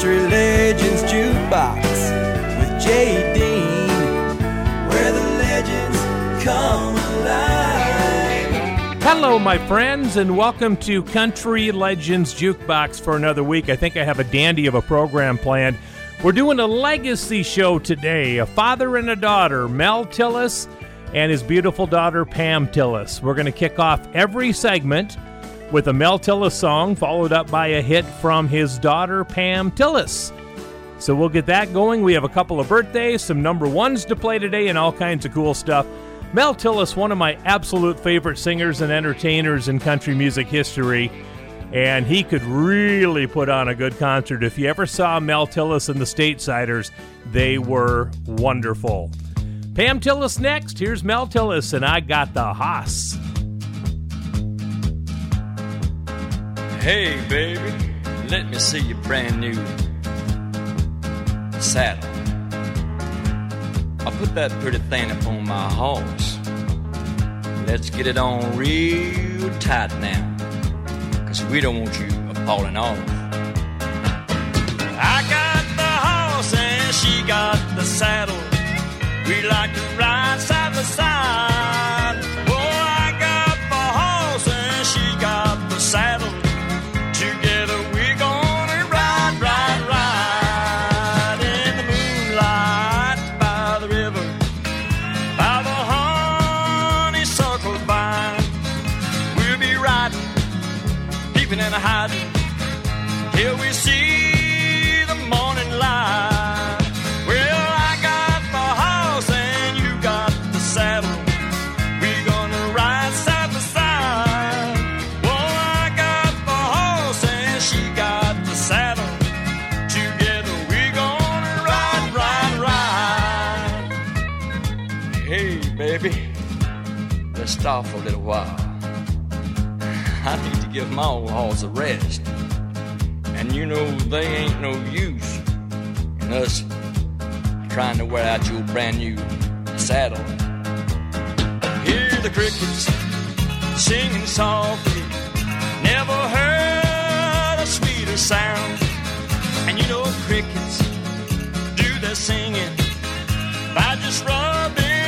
Country Legends Jukebox with Jay Dean, where the legends come alive. Hello, my friends, and welcome to Country Legends Jukebox for another week. I think I have a dandy of a program planned. We're doing a legacy show today a father and a daughter, Mel Tillis and his beautiful daughter, Pam Tillis. We're going to kick off every segment with a Mel Tillis song, followed up by a hit from his daughter, Pam Tillis. So we'll get that going. We have a couple of birthdays, some number ones to play today, and all kinds of cool stuff. Mel Tillis, one of my absolute favorite singers and entertainers in country music history, and he could really put on a good concert. If you ever saw Mel Tillis and the Statesiders, they were wonderful. Pam Tillis next. Here's Mel Tillis, and I got the hoss. Hey, baby, let me see your brand new saddle. I'll put that pretty thing upon my horse. Let's get it on real tight now, cause we don't want you falling off. I got the horse and she got the saddle. We like to ride side by side. For a little while. I need to give my old horse a rest. And you know, they ain't no use in us trying to wear out your brand new saddle. Hear the crickets singing softly. Never heard a sweeter sound. And you know, crickets do their singing by just rubbing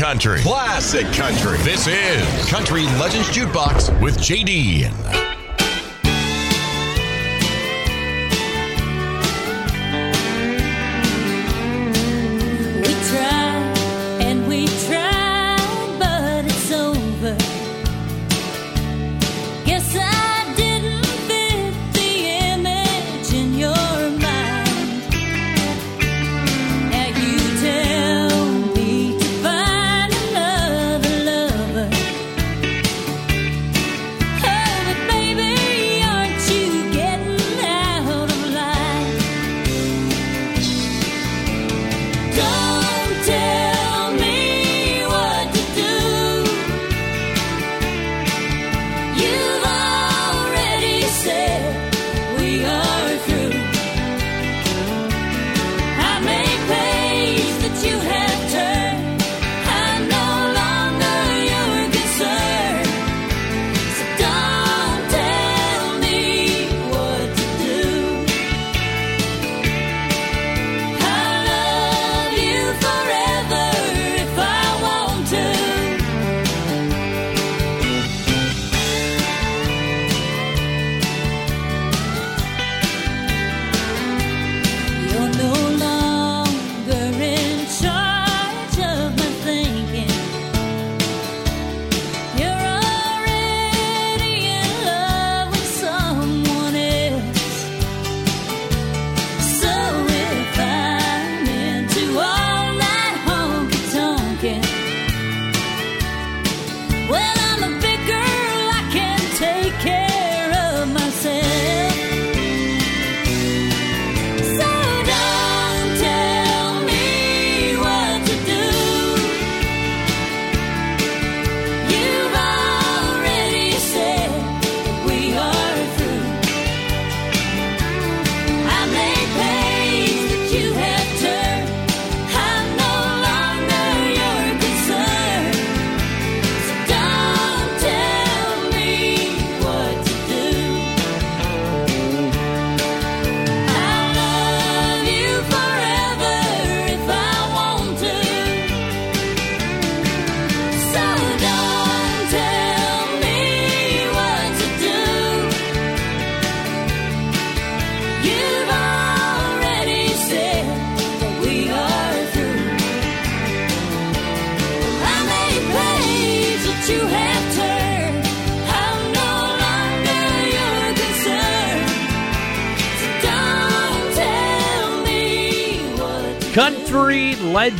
country. Classic country. This is Country Legends Jukebox with JD.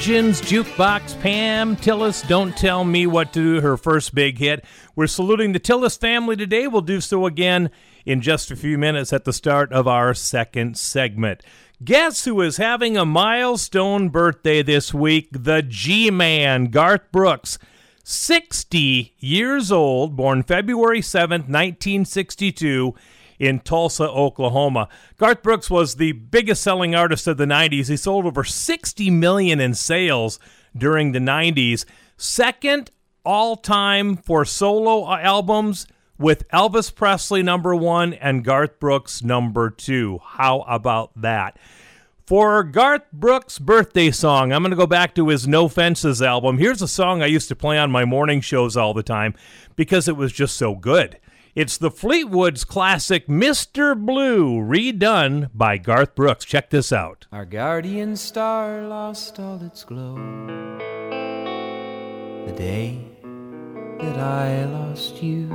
Jukebox Pam Tillis Don't Tell Me What to Do, her first big hit. We're saluting the Tillis family today. We'll do so again in just a few minutes at the start of our second segment. Guess who is having a milestone birthday this week? The G Man, Garth Brooks. 60 years old, born February 7th, 1962 in Tulsa, Oklahoma. Garth Brooks was the biggest selling artist of the 90s. He sold over 60 million in sales during the 90s. Second all time for solo albums with Elvis Presley number 1 and Garth Brooks number 2. How about that? For Garth Brooks' birthday song, I'm going to go back to his No Fences album. Here's a song I used to play on my morning shows all the time because it was just so good. It's the Fleetwood's classic Mr. Blue, redone by Garth Brooks. Check this out. Our guardian star lost all its glow the day that I lost you.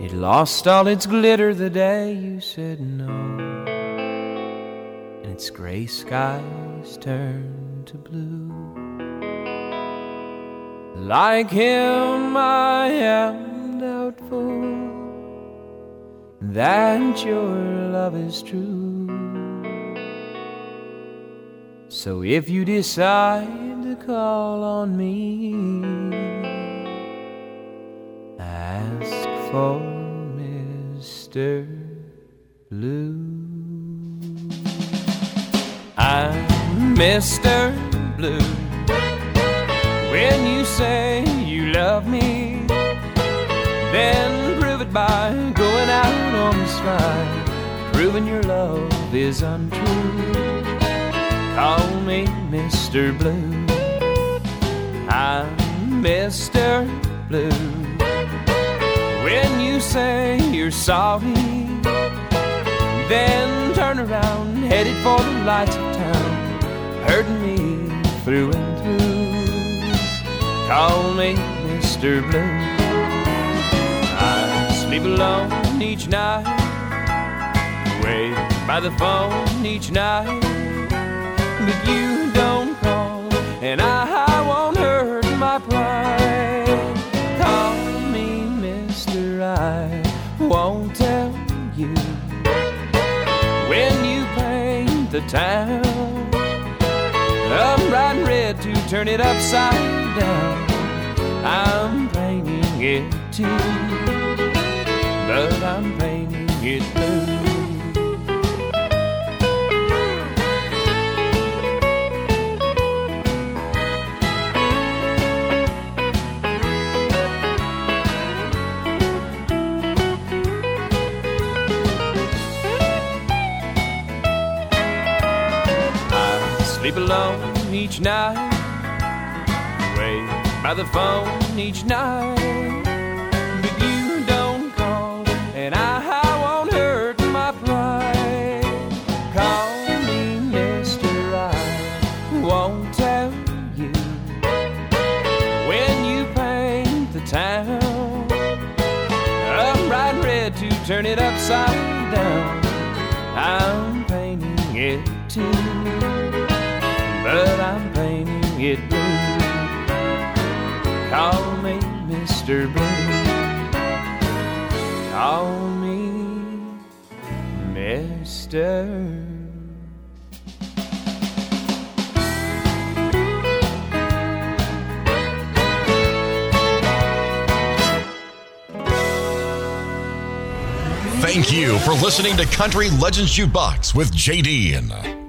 It lost all its glitter the day you said no, and its gray skies turned to blue. Like him, I am doubtful that your love is true. So if you decide to call on me, ask for Mr. Blue. I'm Mr. Blue. When you say you love me, then prove it by going out on the sky, proving your love is untrue. Call me Mr. Blue. I'm Mr. Blue. When you say you're sorry, then turn around, headed for the lights of town, hurting me through and through. Call me Mr. Blue. I sleep alone each night, wait by the phone each night, but you don't call, and I won't hurt my pride. Call me Mr. I won't tell you when you paint the town. I'm bright red to turn it upside down. I'm painting it too, but I'm painting it blue. Sleep alone each night, wait by the phone each night, but you don't call, and I, I won't hurt my pride. Call me Mister, I won't tell you when you paint the town. I'm bright red to turn it upside down. I'm painting it too, Call me Mr. Blue. Call me Mr. Thank you for listening to Country Legends Jukebox with JD.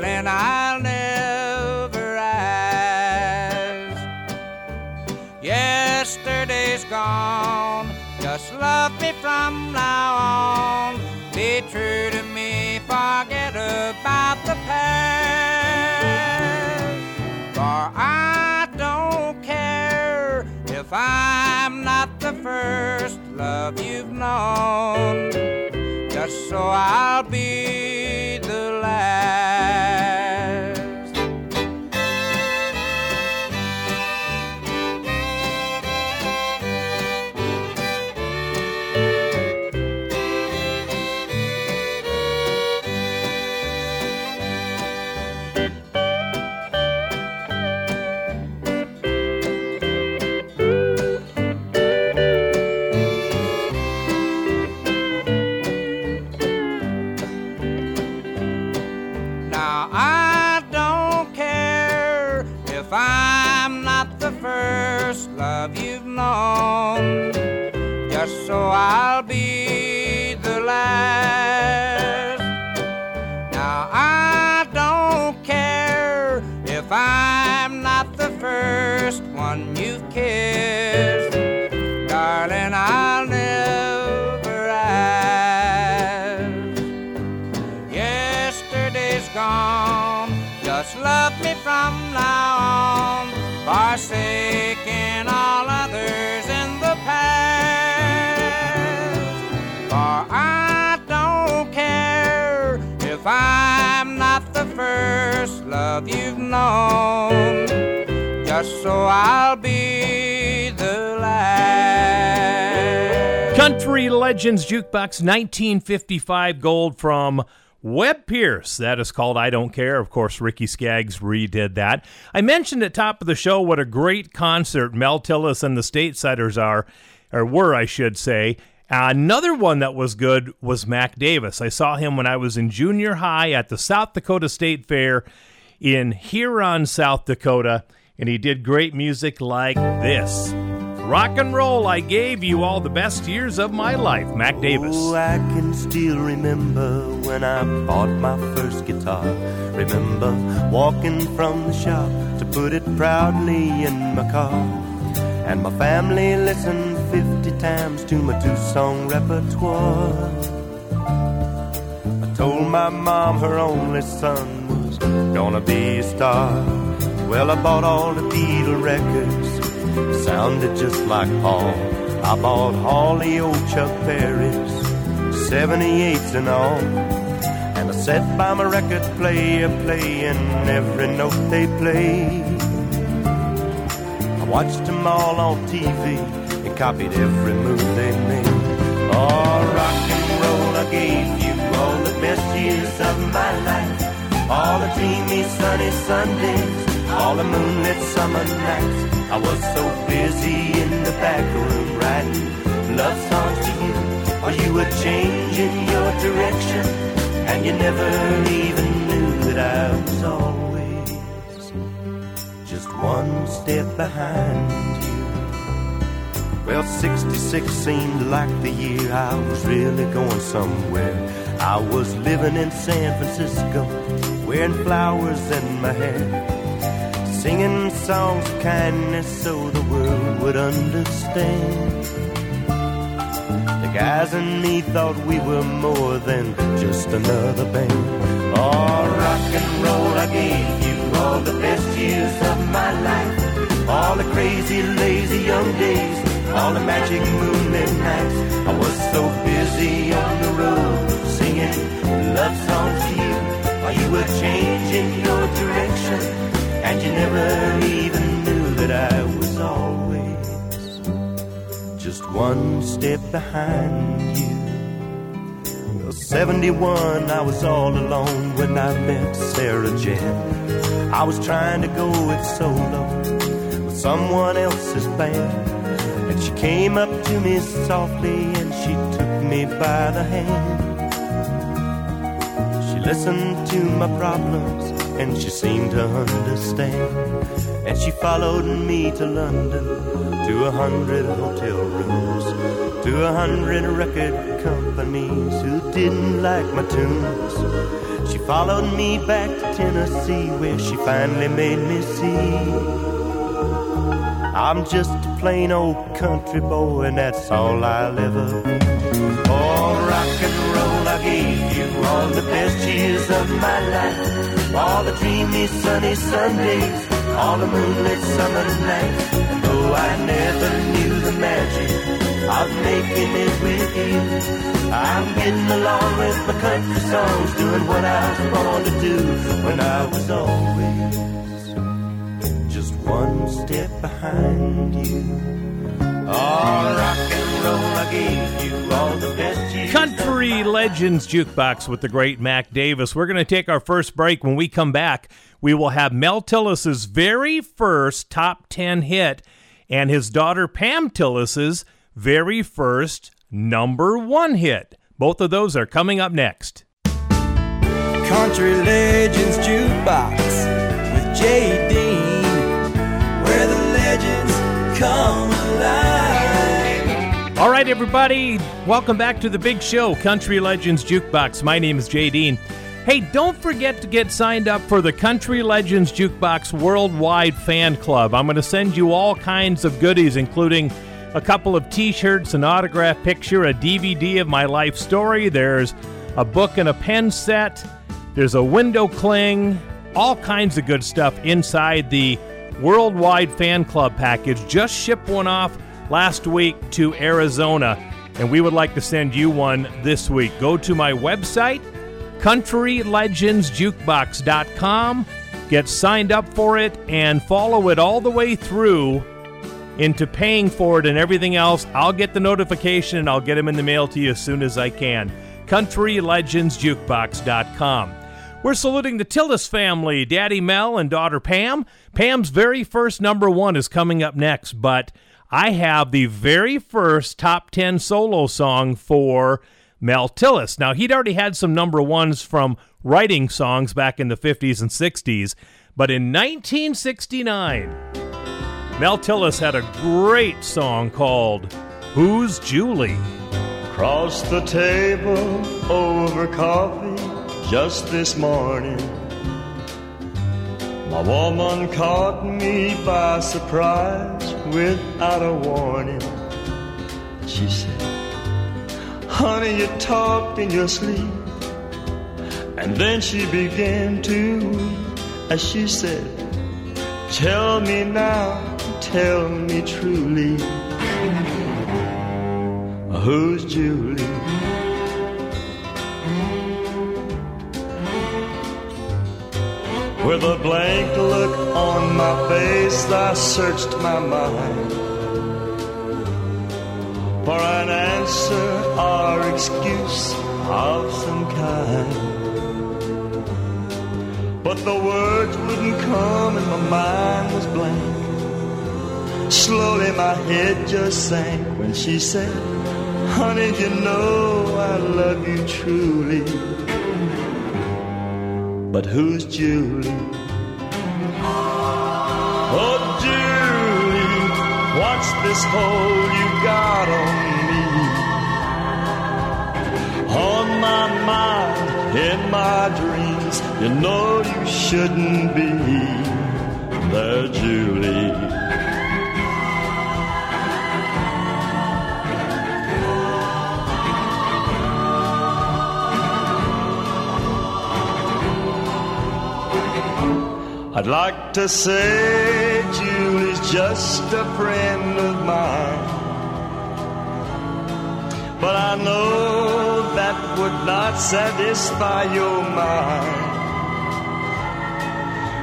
darling, I'll never ask. Yesterday's gone, just love me from now on. Be true to me, forget about the past. For I don't care if I'm not the first love you've known just so I'll be the last. I'll be the last. Now I don't care if I'm not the first one you've kissed, darling. I'll never ask. Yesterday's gone. Just love me from now on, forsaking all others love you've known, just so I'll be the last. Country Legends Jukebox 1955 gold from Webb Pierce. That is called I Don't Care. Of course, Ricky Skaggs redid that. I mentioned at top of the show what a great concert Mel Tillis and the Stateside are, or were, I should say. Another one that was good was Mac Davis. I saw him when I was in junior high at the South Dakota State Fair in Huron, South Dakota, and he did great music like this. Rock and roll, I gave you all the best years of my life, Mac Davis. Oh, I can still remember when I bought my first guitar. Remember walking from the shop to put it proudly in my car. And my family listened 50 times to my two song repertoire. I told my mom her only son was gonna be a star. Well, I bought all the Beatle records, sounded just like Paul. I bought the old Chuck Berry's, 78s and all. And I sat by my record player playing every note they played. I watched them all on TV and copied every move they made. Oh, rock and roll, I gave you all the best years of my life. All the dreamy sunny Sundays, all the moonlit summer nights. I was so busy in the back room writing love songs to you, or you were changing your direction, and you never even knew that I was always just one step behind you. Well, 66 seemed like the year I was really going somewhere. I was living in San Francisco, wearing flowers in my hair, singing songs of kindness so the world would understand. The guys and me thought we were more than just another band. Oh, rock and roll, I gave you all the best years of my life. All the crazy, lazy young days, all the magic moonlit nights. I was so busy on the road singing love songs to you, while you were changing your direction, and you never even knew that I was always just one step behind you. Well, 71, I was all alone when I met Sarah Jane. I was trying to go it solo with someone else's band. And she came up to me softly and she took me by the hand. Listened to my problems and she seemed to understand. And she followed me to London to a hundred hotel rooms, to a hundred record companies who didn't like my tunes. She followed me back to Tennessee where she finally made me see. I'm just a plain old country boy, and that's all I'll ever be. Oh, rock and roll, I gave you all the best years of my life. All the dreamy sunny Sundays, all the moonlit summer nights. Though I never knew the magic of making it with you. I'm getting along with my country songs, doing what I was born to do when I was always one step behind you. All rock and roll, I gave you all the best years. Country Legends Jukebox with the great Mac Davis. We're going to take our first break. When we come back, we will have Mel Tillis's very first top 10 hit and his daughter Pam Tillis's very first number one hit. Both of those are coming up next. Country Legends Jukebox with Jay come alive. All right, everybody, welcome back to the big show, Country Legends Jukebox. My name is Jay Dean. Hey, don't forget to get signed up for the Country Legends Jukebox Worldwide Fan Club. I'm going to send you all kinds of goodies, including a couple of t shirts, an autograph picture, a DVD of my life story. There's a book and a pen set. There's a window cling, all kinds of good stuff inside the Worldwide Fan Club package. Just shipped one off last week to Arizona, and we would like to send you one this week. Go to my website, countrylegendsjukebox.com, get signed up for it, and follow it all the way through into paying for it and everything else. I'll get the notification and I'll get them in the mail to you as soon as I can. CountryLegendsJukebox.com. We're saluting the Tillis family, Daddy Mel and daughter Pam. Pam's very first number one is coming up next, but I have the very first top 10 solo song for Mel Tillis. Now, he'd already had some number ones from writing songs back in the 50s and 60s, but in 1969, Mel Tillis had a great song called Who's Julie? Across the table over coffee just this morning. My woman caught me by surprise without a warning. She said, Honey, you talked in your sleep. And then she began to weep as she said, Tell me now, tell me truly, who's Julie? With a blank look on my face, I searched my mind for an answer or excuse of some kind. But the words wouldn't come and my mind was blank. Slowly my head just sank when she said, Honey, you know I love you truly. But who's Julie? Oh, Julie, what's this hold you got on me? On my mind, in my dreams, you know you shouldn't be there, Julie. I'd like to say Julie's just a friend of mine. But I know that would not satisfy your mind.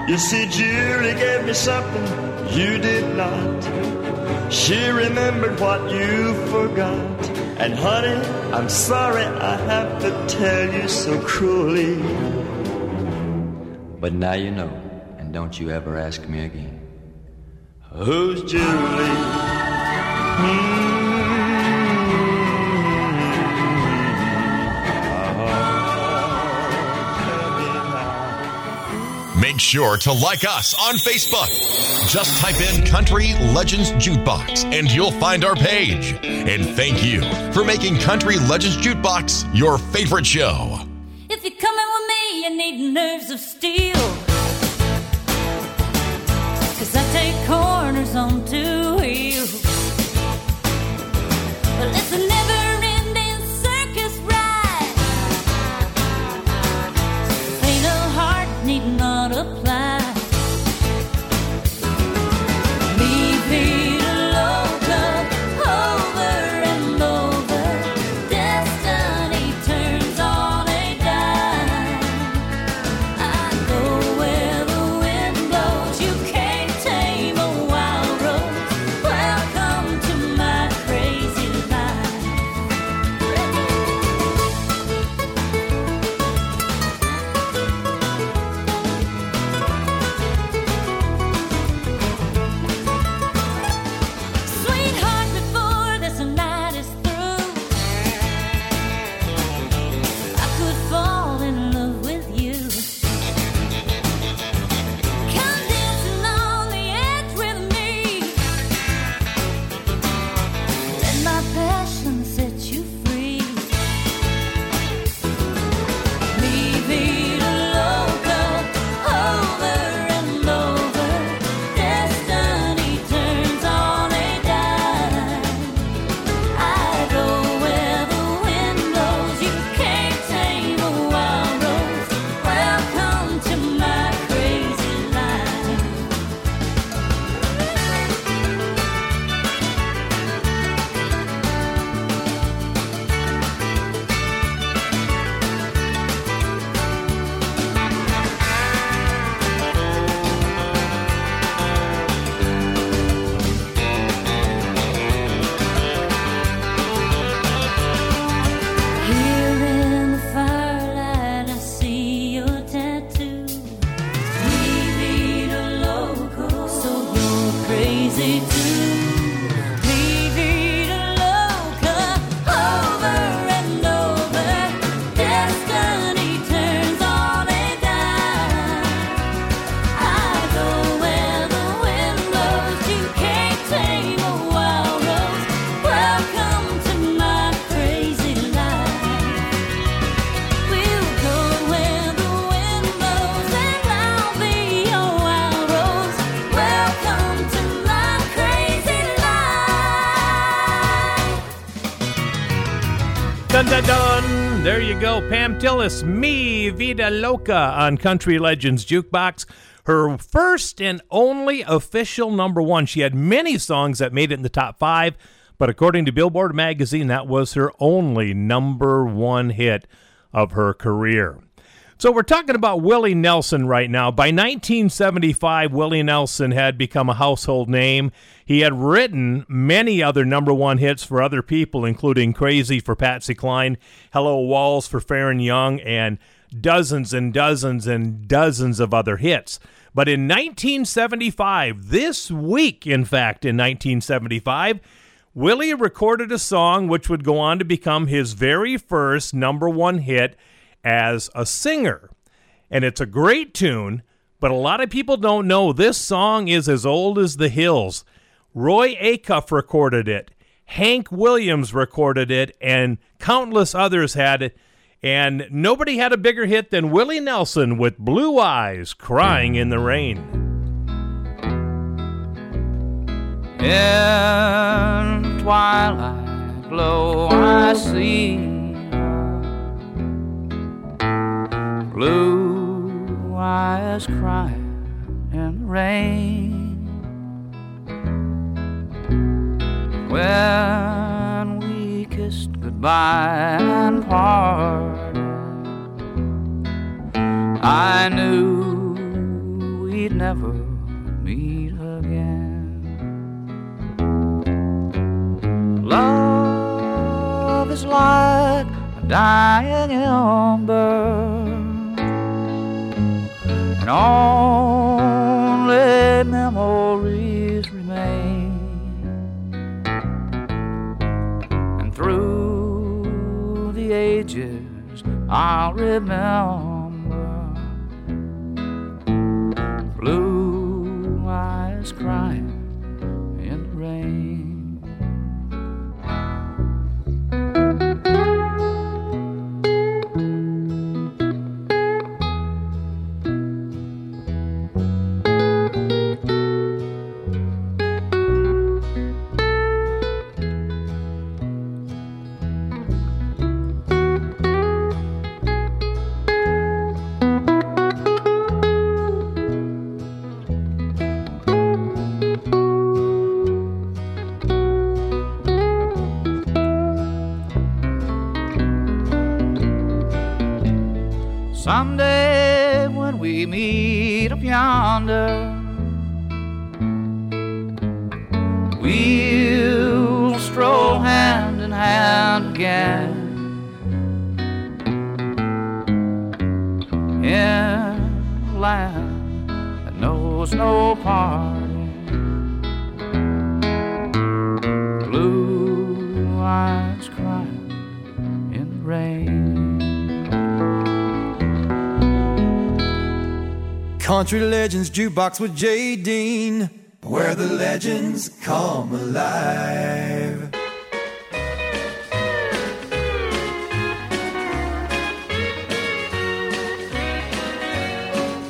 You see, Julie gave me something you did not. She remembered what you forgot. And honey, I'm sorry I have to tell you so cruelly. But now you know, don't you ever ask me again. Who's Julie? Hmm. Make sure to like us on Facebook. Just type in Country Legends Jukebox and you'll find our page. And thank you for making Country Legends Jukebox your favorite show. If you're coming with me, you need nerves of steel. On two vida go, Pam Tillis, Vida Loca on Country Legends Jukebox. Her first and only official number one. She had many songs that made it in the top five, but according to Billboard magazine, that was her only number one hit of her career. So we're talking about Willie Nelson right now. By 1975, Willie Nelson had become a household name. He had written many other number one hits for other people, including Crazy for Patsy Cline, Hello Walls for Faron Young, and dozens and dozens and dozens of other hits. But in 1975, this week, in fact, in 1975, Willie recorded a song which would go on to become his very first number one hit as a singer. And it's a great tune, but a lot of people don't know this song is as old as the hills. Roy Acuff recorded it, Hank Williams recorded it, and countless others had it. And nobody had a bigger hit than Willie Nelson with Blue Eyes Crying in the Rain. In twilight glow I see blue eyes crying in the rain. When we kissed goodbye and parted, I knew we'd never meet again. Love is like a dying ember, and only memories remain. And through the ages, I'll remember Legends Jukebox with Jay Dean, where the legends come alive.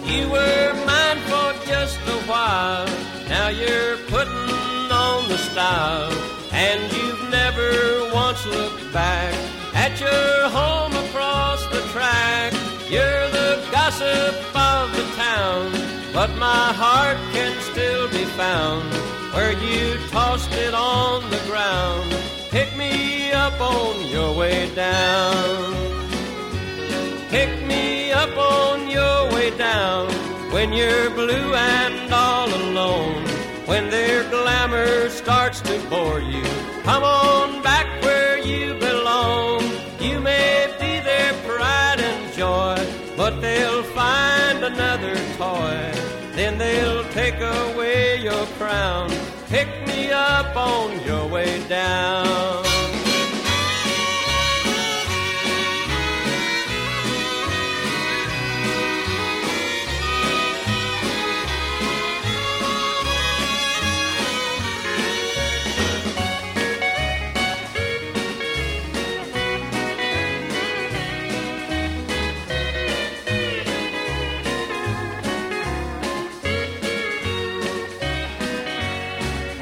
You were mine for just a while. Now you're putting on the style. And you've never once looked back at your home across the track. You're the gossip of the town, but my heart can still be found where you tossed it on the ground. Pick me up on your way down. Pick me up on your way down when you're blue and all alone. When their glamour starts to bore you, come on back another toy. Then they'll take away your crown. Pick me up on your way down.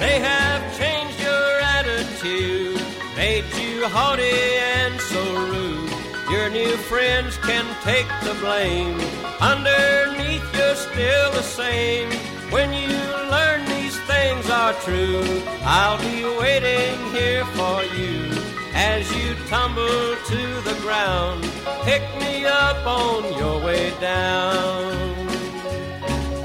They have changed your attitude, made you haughty and so rude. Your new friends can take the blame. Underneath, you're still the same. When you learn these things are true, I'll be waiting here for you as you tumble to the ground. Pick me up on your way down.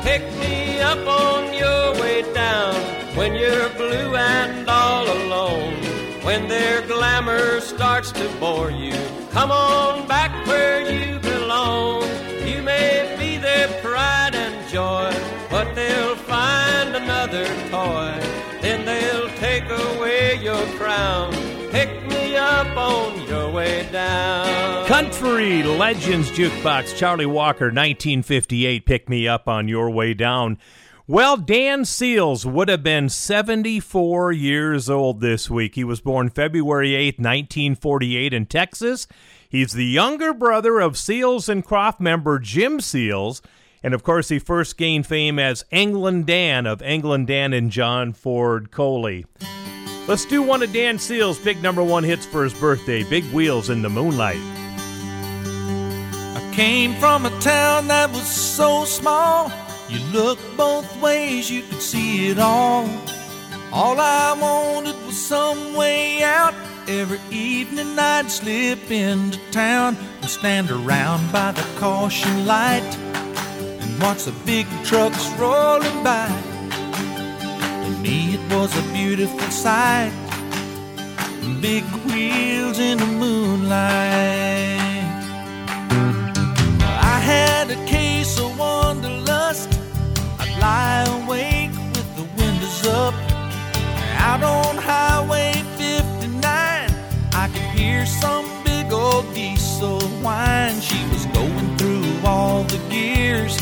Pick me up on your way down when you're blue and all alone. When their glamour starts to bore you, come on back where you belong. You may be their pride and joy, but they'll find another toy. Then they'll take away your crown. Pick me up on your way down. Country Legends Jukebox, Charlie Walker, 1958. Pick me up on your way down. Well, Dan Seals would have been 74 years old this week. He was born February 8, 1948, in Texas. He's the younger brother of Seals and Croft member Jim Seals. And of course, he first gained fame as England Dan of England Dan and John Ford Coley. Let's do one of Dan Seals' big number one hits for his birthday Big Wheels in the Moonlight. I came from a town that was so small. You look both ways, you could see it all. All I wanted was some way out. Every evening I'd slip into town and stand around by the caution light and watch the big trucks rolling by. To me, it was a beautiful sight. Big wheels in the moonlight. Had a case of wanderlust. I'd lie awake with the windows up. Out on Highway 59, I could hear some big old diesel whine. She was going through all the gears,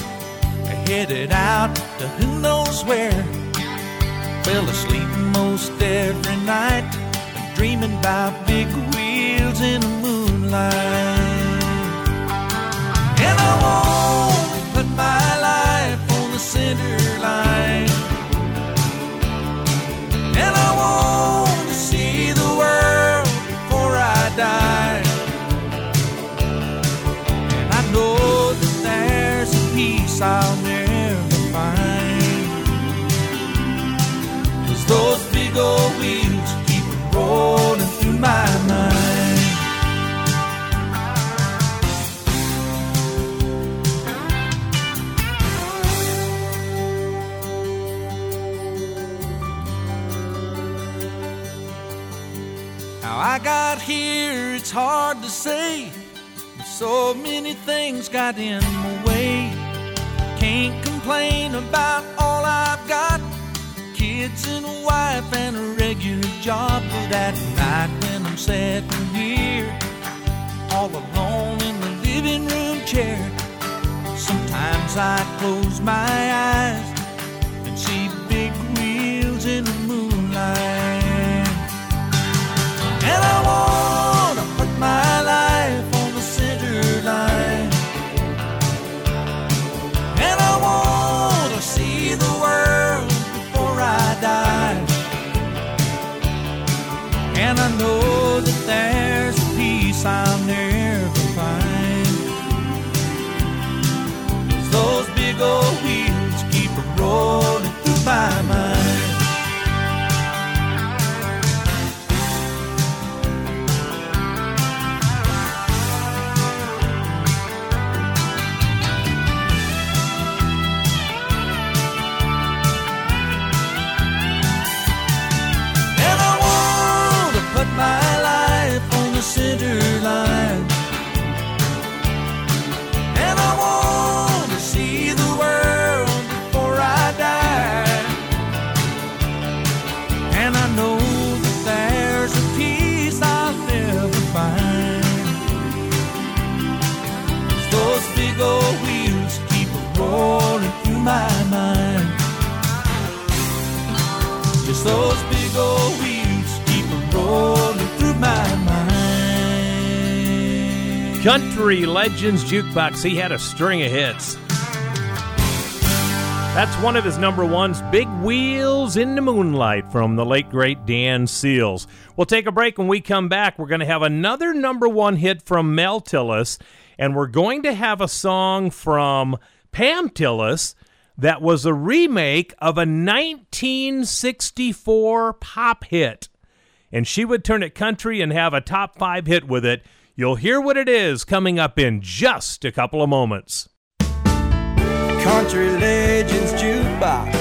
headed out to who knows where. Fell asleep most every night, dreaming about big wheels in the moonlight. I'll never find. Cause those big old wheels keep rolling through my I got here, it's hard to say. So many things got in my way. Can't complain about all I've got. Kids and a wife and a regular job. But at night when I'm sitting here, all alone in the living room chair, sometimes I close my eyes Country Legends Jukebox. He had a string of hits. That's one of his number ones, Big Wheels in the Moonlight from the late great Dan Seals. We'll take a break. When we come back, we're going to have another number one hit from Mel Tillis, and we're going to have a song from Pam Tillis that was a remake of a 1964 pop hit. And she would turn it country and have a top five hit with it. You'll hear what it is coming up in just a couple of moments. Country Legends Jukebox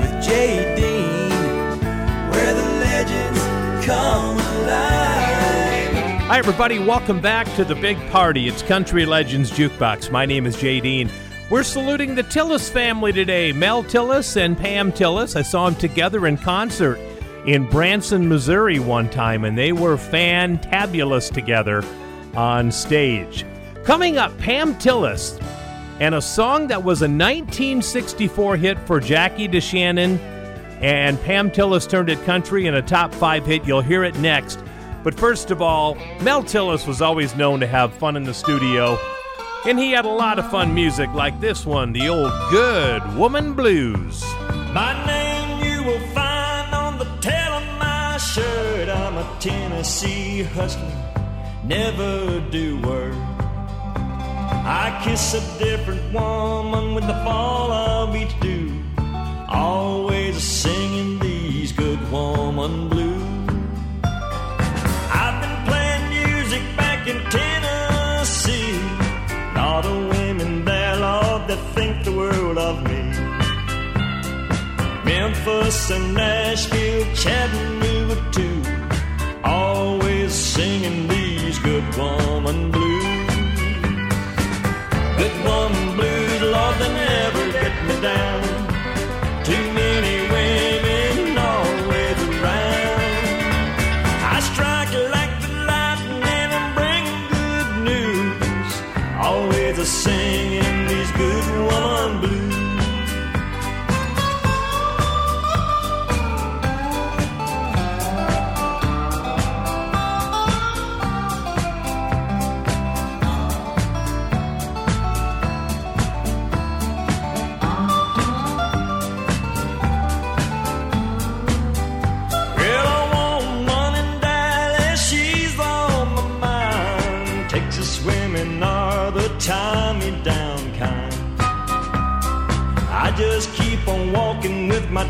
with Dean, where the legends come alive. Hi, everybody. Welcome back to the big party. It's Country Legends Jukebox. My name is Jay Dean. We're saluting the Tillis family today Mel Tillis and Pam Tillis. I saw them together in concert in Branson, Missouri one time, and they were fantabulous together on stage. Coming up, Pam Tillis and a song that was a 1964 hit for Jackie DeShannon, and Pam Tillis turned it country and a top five hit. You'll hear it next. But first of all, Mel Tillis was always known to have fun in the studio, and he had a lot of fun music like this one, the old Good Woman Blues. My name you will find shirt. I'm a Tennessee hustler, never do work. I kiss a different woman with the fall of each dew. Always singing these good woman blues. I've been playing music back in Tennessee. All the women there, Lord, that think the world of me. Memphis and Nashville, Chattanooga too. Always singing these good woman blues. Good woman blues, Lord, they never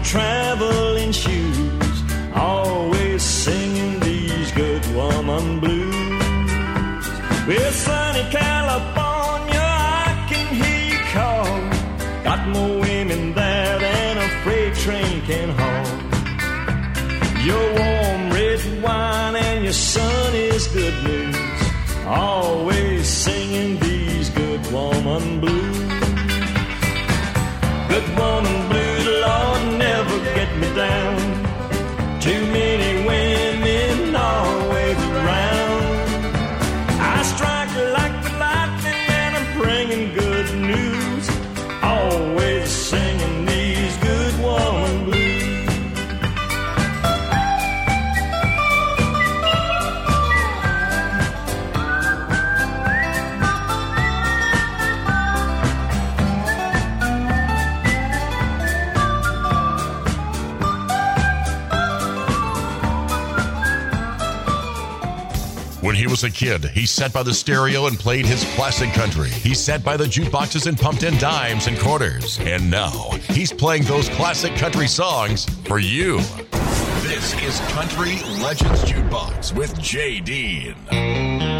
traveling shoes, always singing these good woman blues. Well, sunny California, I can hear you call. Got more women there than a freight train can haul. Your warm red wine and your sun is good news. Always singing these good woman blues. Good woman was a kid, he sat by the stereo and played his classic country. He sat by the jukeboxes and pumped in dimes and quarters. And now he's playing those classic country songs for you. This is Country Legends Jukebox with Jay Dean.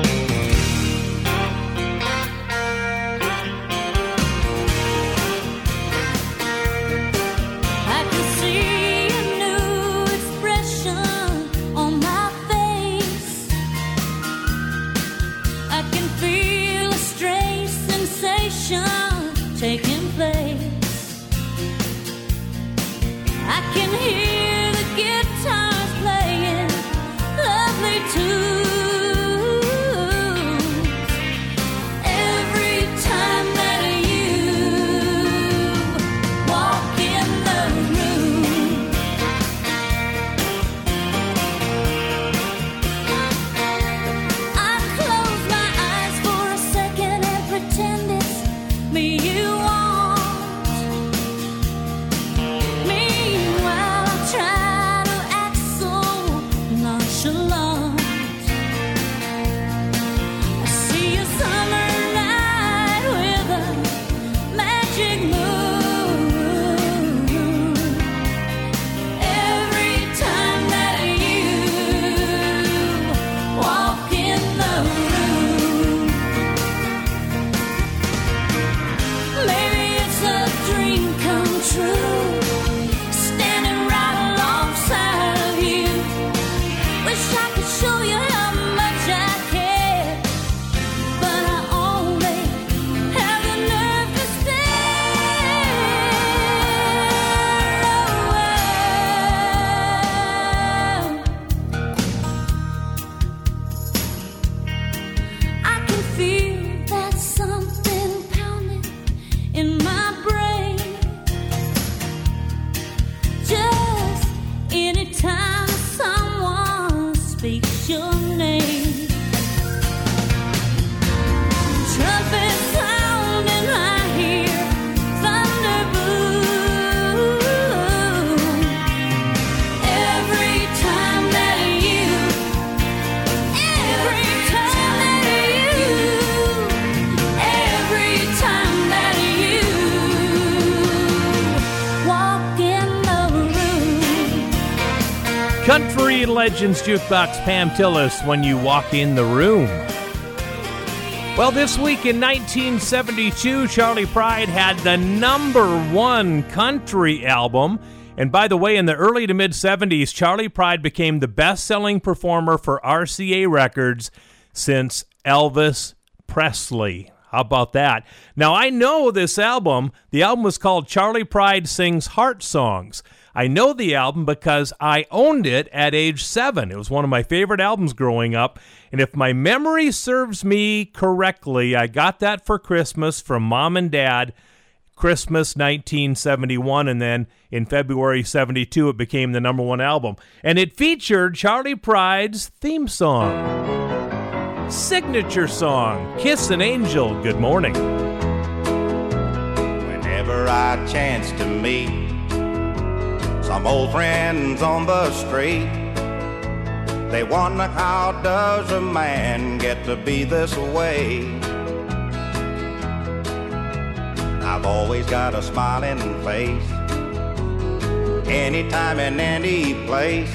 Legends Jukebox Pam Tillis when you walk in the room. Well, this week in 1972, Charley Pride had the number one country album. And by the way, in the early to mid 70s, Charley Pride became the best selling performer for RCA Records since Elvis Presley. How about that? Now, I know this album. The album was called Charley Pride Sings Heart Songs. I know the album because I owned it at age seven. It was one of my favorite albums growing up. And if my memory serves me correctly, I got that for Christmas from mom and dad. Christmas 1971, and then in February 72, it became the number one album. And it featured Charley Pride's theme song, signature song, Kiss an Angel, Good Morning. Whenever I chance to meet some old friends on the street, they wonder how does a man get to be this way? I've always got a smiling face, anytime and any place.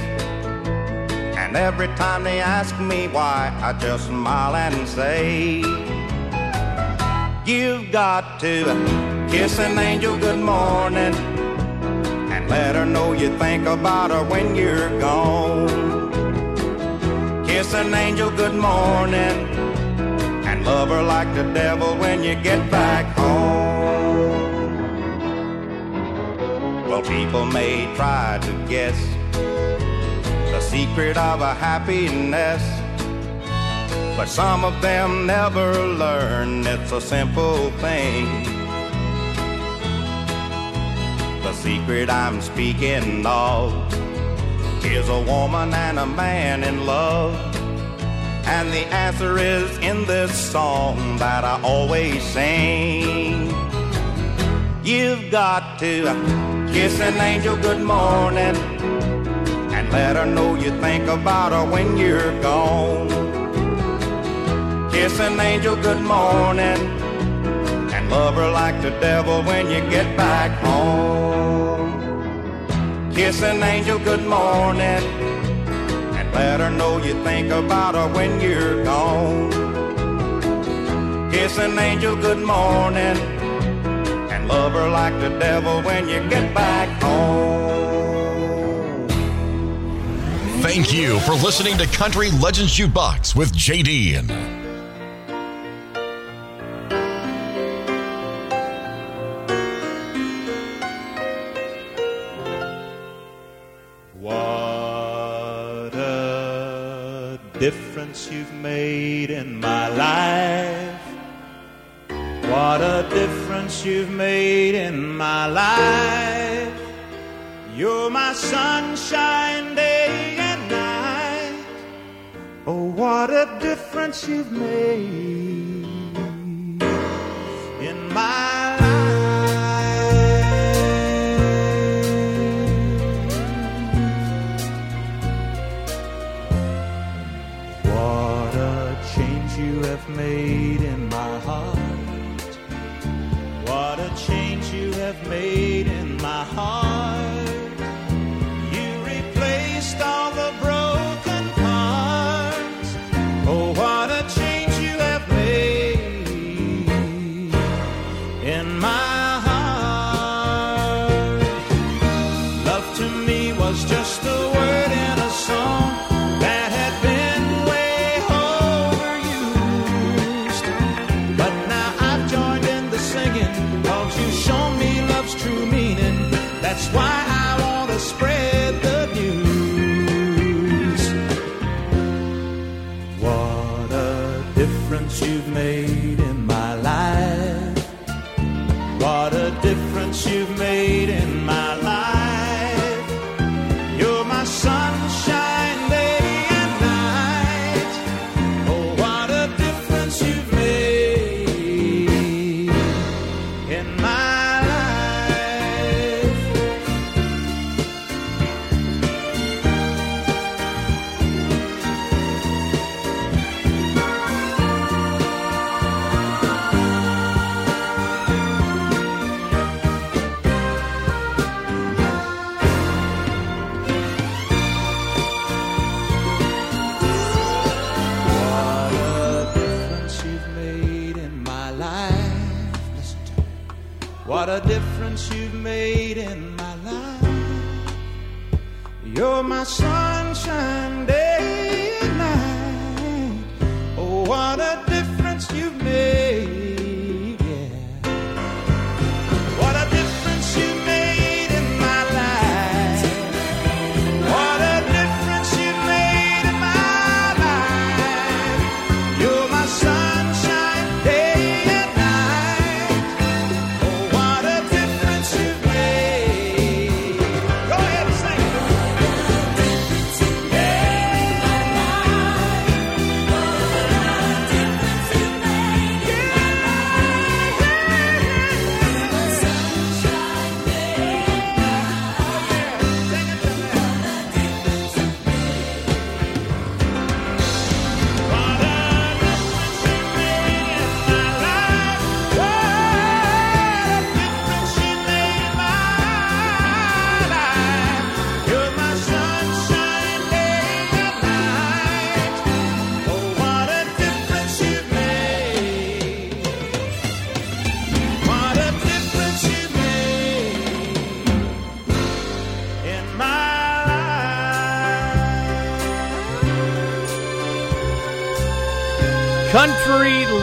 And every time they ask me why, I just smile and say, You've got to kiss an angel good morning let her know you think about her when you're gone. Kiss an angel good morning and love her like the devil when you get back home. Well, people may try to guess the secret of a happiness. But some of them never learn it's a simple thing. Secret I'm speaking of is a woman and a man in love. And the answer is in this song that I always sing. You've got to kiss an angel good morning and let her know you think about her when you're gone. Kiss an angel good morning and love her like the devil when you get back home. Kiss an angel good morning and let her know you think about her when you're gone. Kiss an angel good morning and love her like the devil when you get back home. Thank you for listening to Country Legends Jukebox with JD. Difference you've made in my life. What a difference you've made in my life. You're my sunshine day and night. Oh, what a difference you've made in my heart.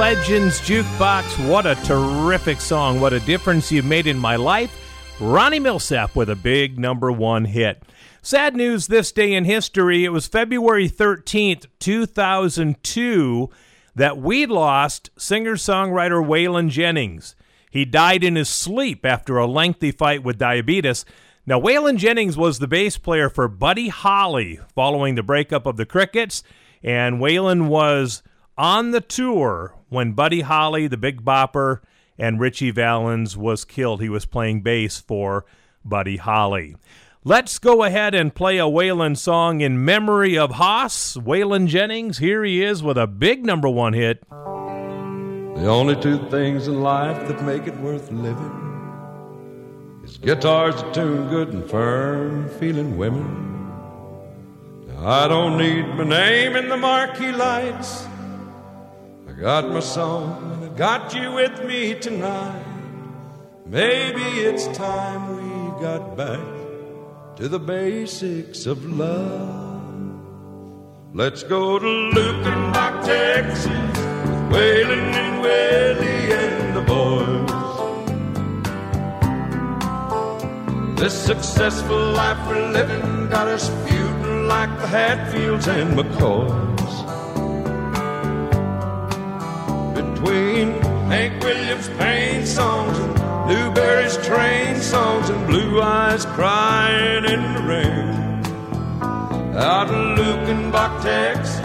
Legends Jukebox. What a terrific song. What a difference you've made in my life. Ronnie Milsap with a big number one hit. Sad news this day in history. It was February 13th, 2002, that we lost singer songwriter Waylon Jennings. He died in his sleep after a lengthy fight with diabetes. Now, Waylon Jennings was the bass player for Buddy Holly following the breakup of the Crickets, and Waylon was on the tour when Buddy Holly, the Big Bopper, and Ritchie Valens was killed. He was playing bass for Buddy Holly. Let's go ahead and play a Waylon song in memory of Haas. Waylon Jennings, here he is with a big number one hit. The only two things in life that make it worth living is guitars that tune good and firm, feeling women. I don't need my name in the marquee lights. Got my song and I got you with me tonight. Maybe it's time we got back to the basics of love. Let's go to Luckenbach, Texas, with Waylon and Willie and the boys. This successful life we're living got us feuding like the Hatfields and McCoys. Between Hank Williams' pain songs and Newbury's train songs and Blue Eyes crying in the rain. Out in Luckenbach, Texas,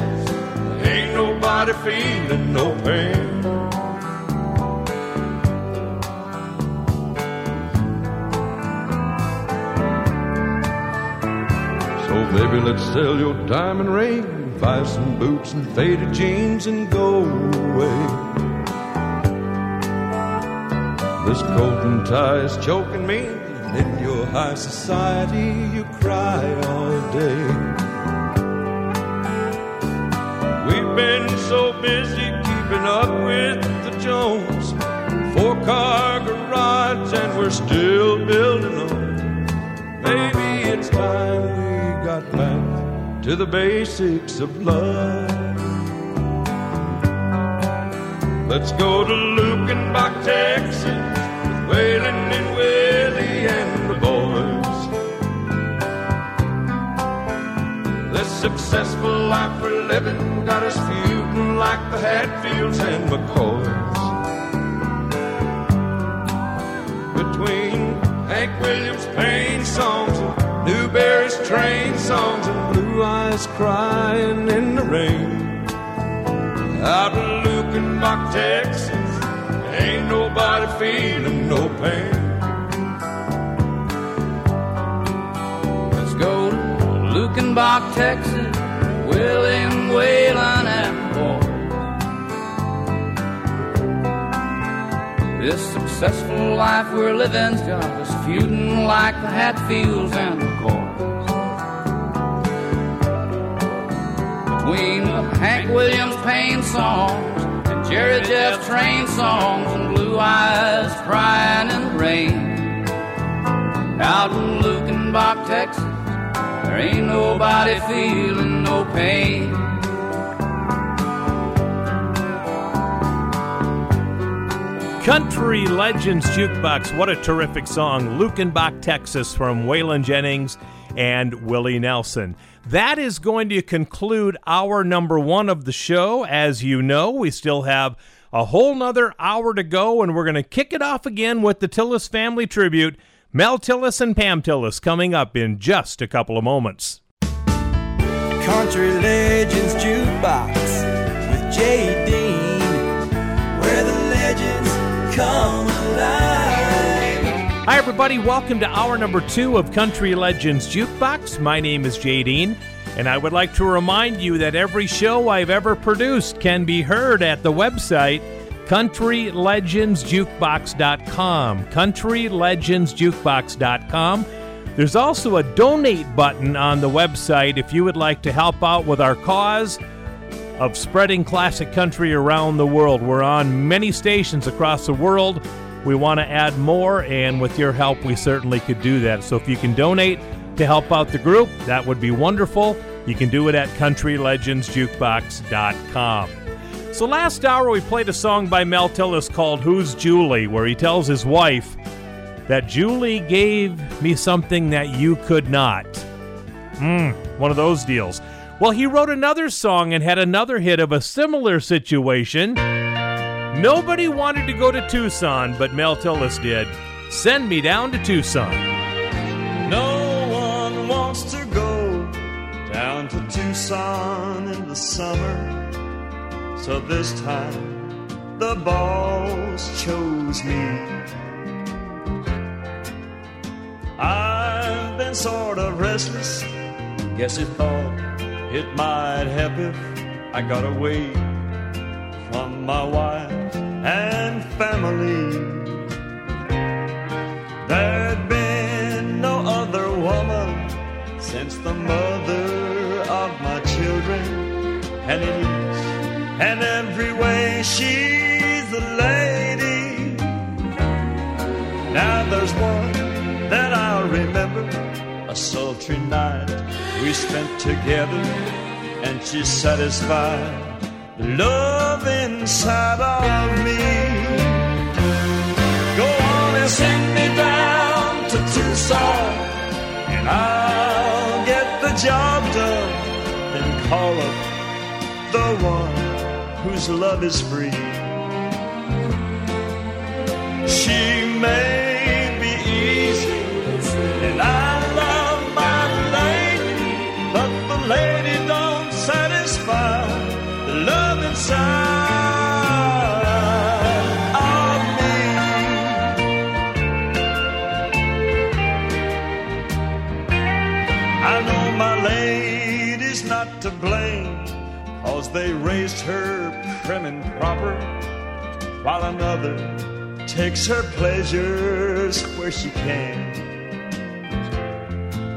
ain't nobody feeling no pain. So baby, let's sell your diamond ring, buy some boots and faded jeans and go away. This coat and tie is choking me, and in your high society you cry all day. We've been so busy keeping up with the Jones, four car garage, and we're still building on. Maybe it's time we got back to the basics of love. Let's go to Luke and Luckenbach, Texas, Waylon and Willie and the boys. This successful life we're living got us feuding like the Hatfields and McCoys. Between Hank Williams' pain songs and Newbury's train songs and blue eyes crying in the rain. Out in Luckenbach, Texas, ain't nobody feeling no pain. Let's go to Luckenbach, Texas, William Whalen and boy. This successful life we're living's got us feuding like the Hatfields and McCoys. Between the Hank Williams pain songs Jerry Jeff train songs and Blue Eyes crying in the rain. Out in Luckenbach, Texas, there ain't nobody feeling no pain. Country Legends Jukebox. What a terrific song. Luckenbach, Texas from Waylon Jennings and Willie Nelson. That is going to conclude our number one of the show. As you know, we still have a whole nother hour to go, and we're going to kick it off again with the Tillis family tribute. Mel Tillis and Pam Tillis coming up in just a couple of moments. Country Legends Jukebox with Jay Dean, where the legends come. Hi, everybody. Welcome to hour number two of Country Legends Jukebox. My name is Jay Dean, and I would like to remind you that every show I've ever produced can be heard at the website countrylegendsjukebox.com. Countrylegendsjukebox.com. There's also a donate button on the website if you would like to help out with our cause of spreading classic country around the world. We're on many stations across the world. We want to add more, and with your help, we certainly could do that. So if you can donate to help out the group, that would be wonderful. You can do it at countrylegendsjukebox.com. So last hour, we played a song by Mel Tillis called Who's Julie, where he tells his wife that Julie gave me something that you could not. Mmm, one of those deals. Well, he wrote another song and had another hit of a similar situation. Nobody wanted to go to Tucson, but Mel Tillis did. Send me down to Tucson. No one wants to go down to Tucson in the summer. So this time the boss chose me. I've been sort of restless. Guess he thought it might help if I got away from my wife and family. There'd been no other woman since the mother of my children, and in each and every way she's a lady. Now there's one that I'll remember, a sultry night we spent together, and she satisfied love inside of me. Go on and send me down to Tucson, and I'll get the job done. Then call up the one whose love is free. She may they raised her prim and proper, while another takes her pleasures where she can.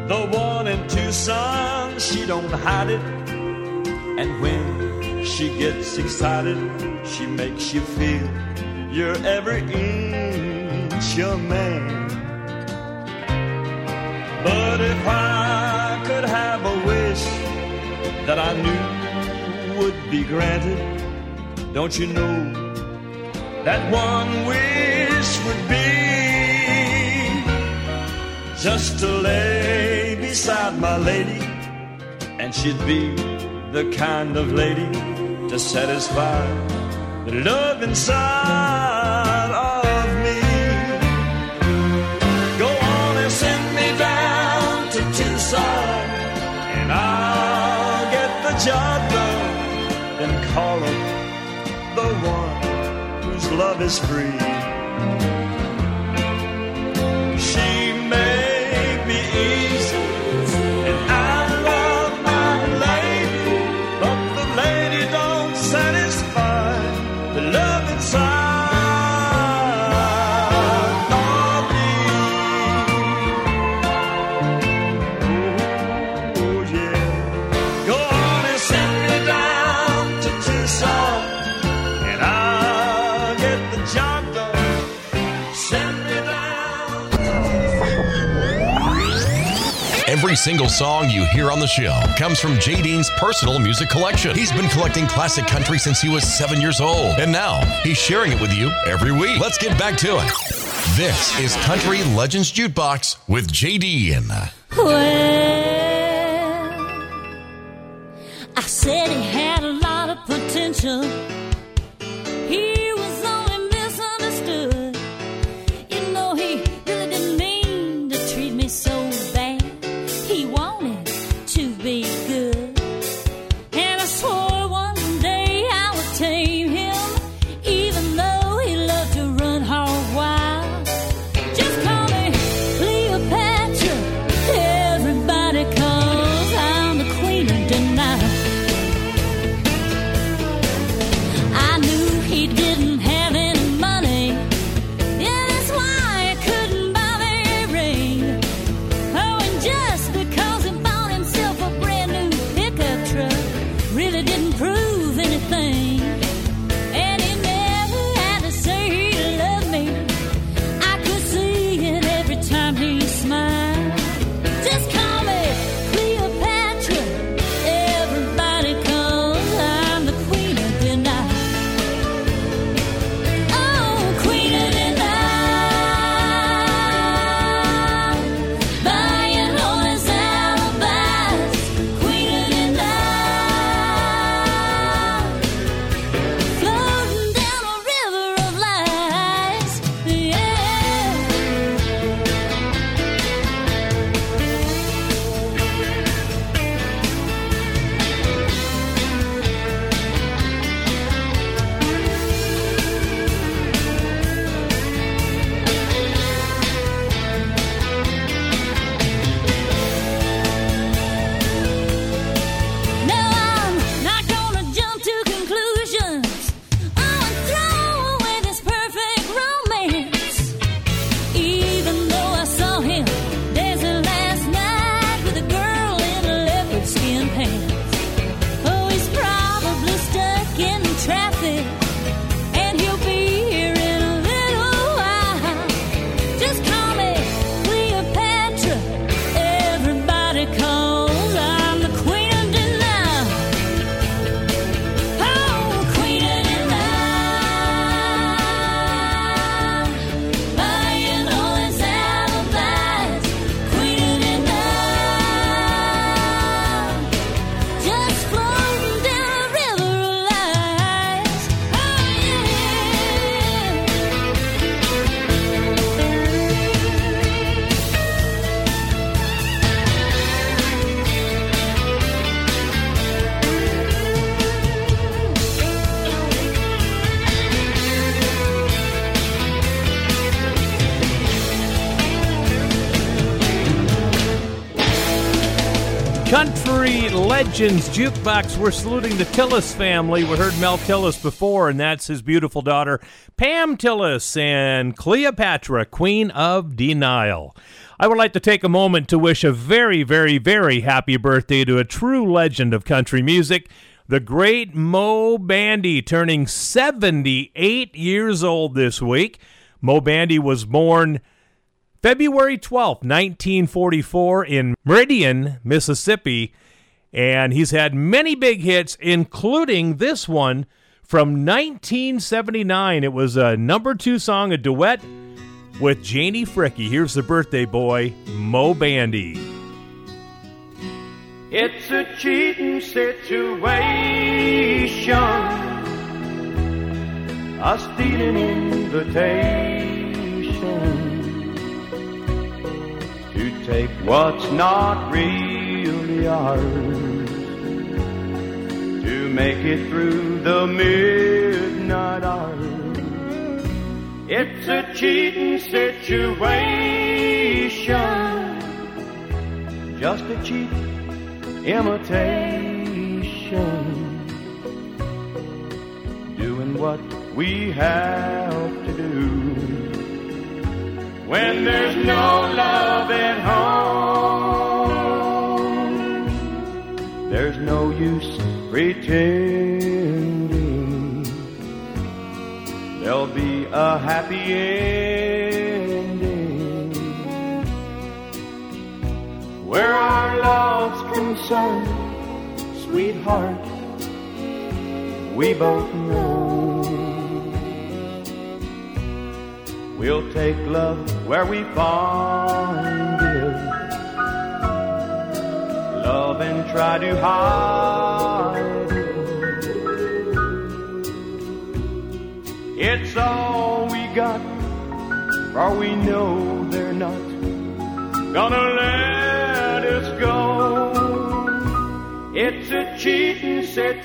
The one in Tucson, she don't hide it, and when she gets excited, she makes you feel you're every inch a man. But if I could have a wish that I knew would be granted, don't you know that one wish would be just to lay beside my lady and she'd be the kind of lady to satisfy the love inside of me. Go on and send me down to Tucson, and I'll get the job done. Then call her the one whose love is free. Single song you hear on the show comes from Jay Dean's personal music collection. He's been collecting classic country since he was seven years old, and now he's sharing it with you every week. Let's get back to it. This is Country Legends Jukebox with J. Dean. Well, I said he had a lot of potential. Jukebox. We're saluting the Tillis family. We heard Mel Tillis before, and that's his beautiful daughter, Pam Tillis, and Cleopatra, Queen of Denial. I would like to take a moment to wish a very, very, very happy birthday to a true legend of country music, the great Moe Bandy, turning 78 years old this week. Moe Bandy was born February 12th, 1944, in Meridian, Mississippi, and he's had many big hits, including this one from 1979. It was a number two song, a duet with Janie Fricke. Here's the birthday boy, Moe Bandy. It's a cheating situation, a stealing invitation take what's not really ours, to make it through the midnight hours. It's a cheating situation, just a cheap imitation, doing what we have to do. When there's no love at home, there's no use pretending. There'll be a happy ending where our love's concerned, sweetheart. We both know we'll take love where we find it. Love and try to hide it. It's all we got, for we know they're not gonna let us go. It's a cheating situation,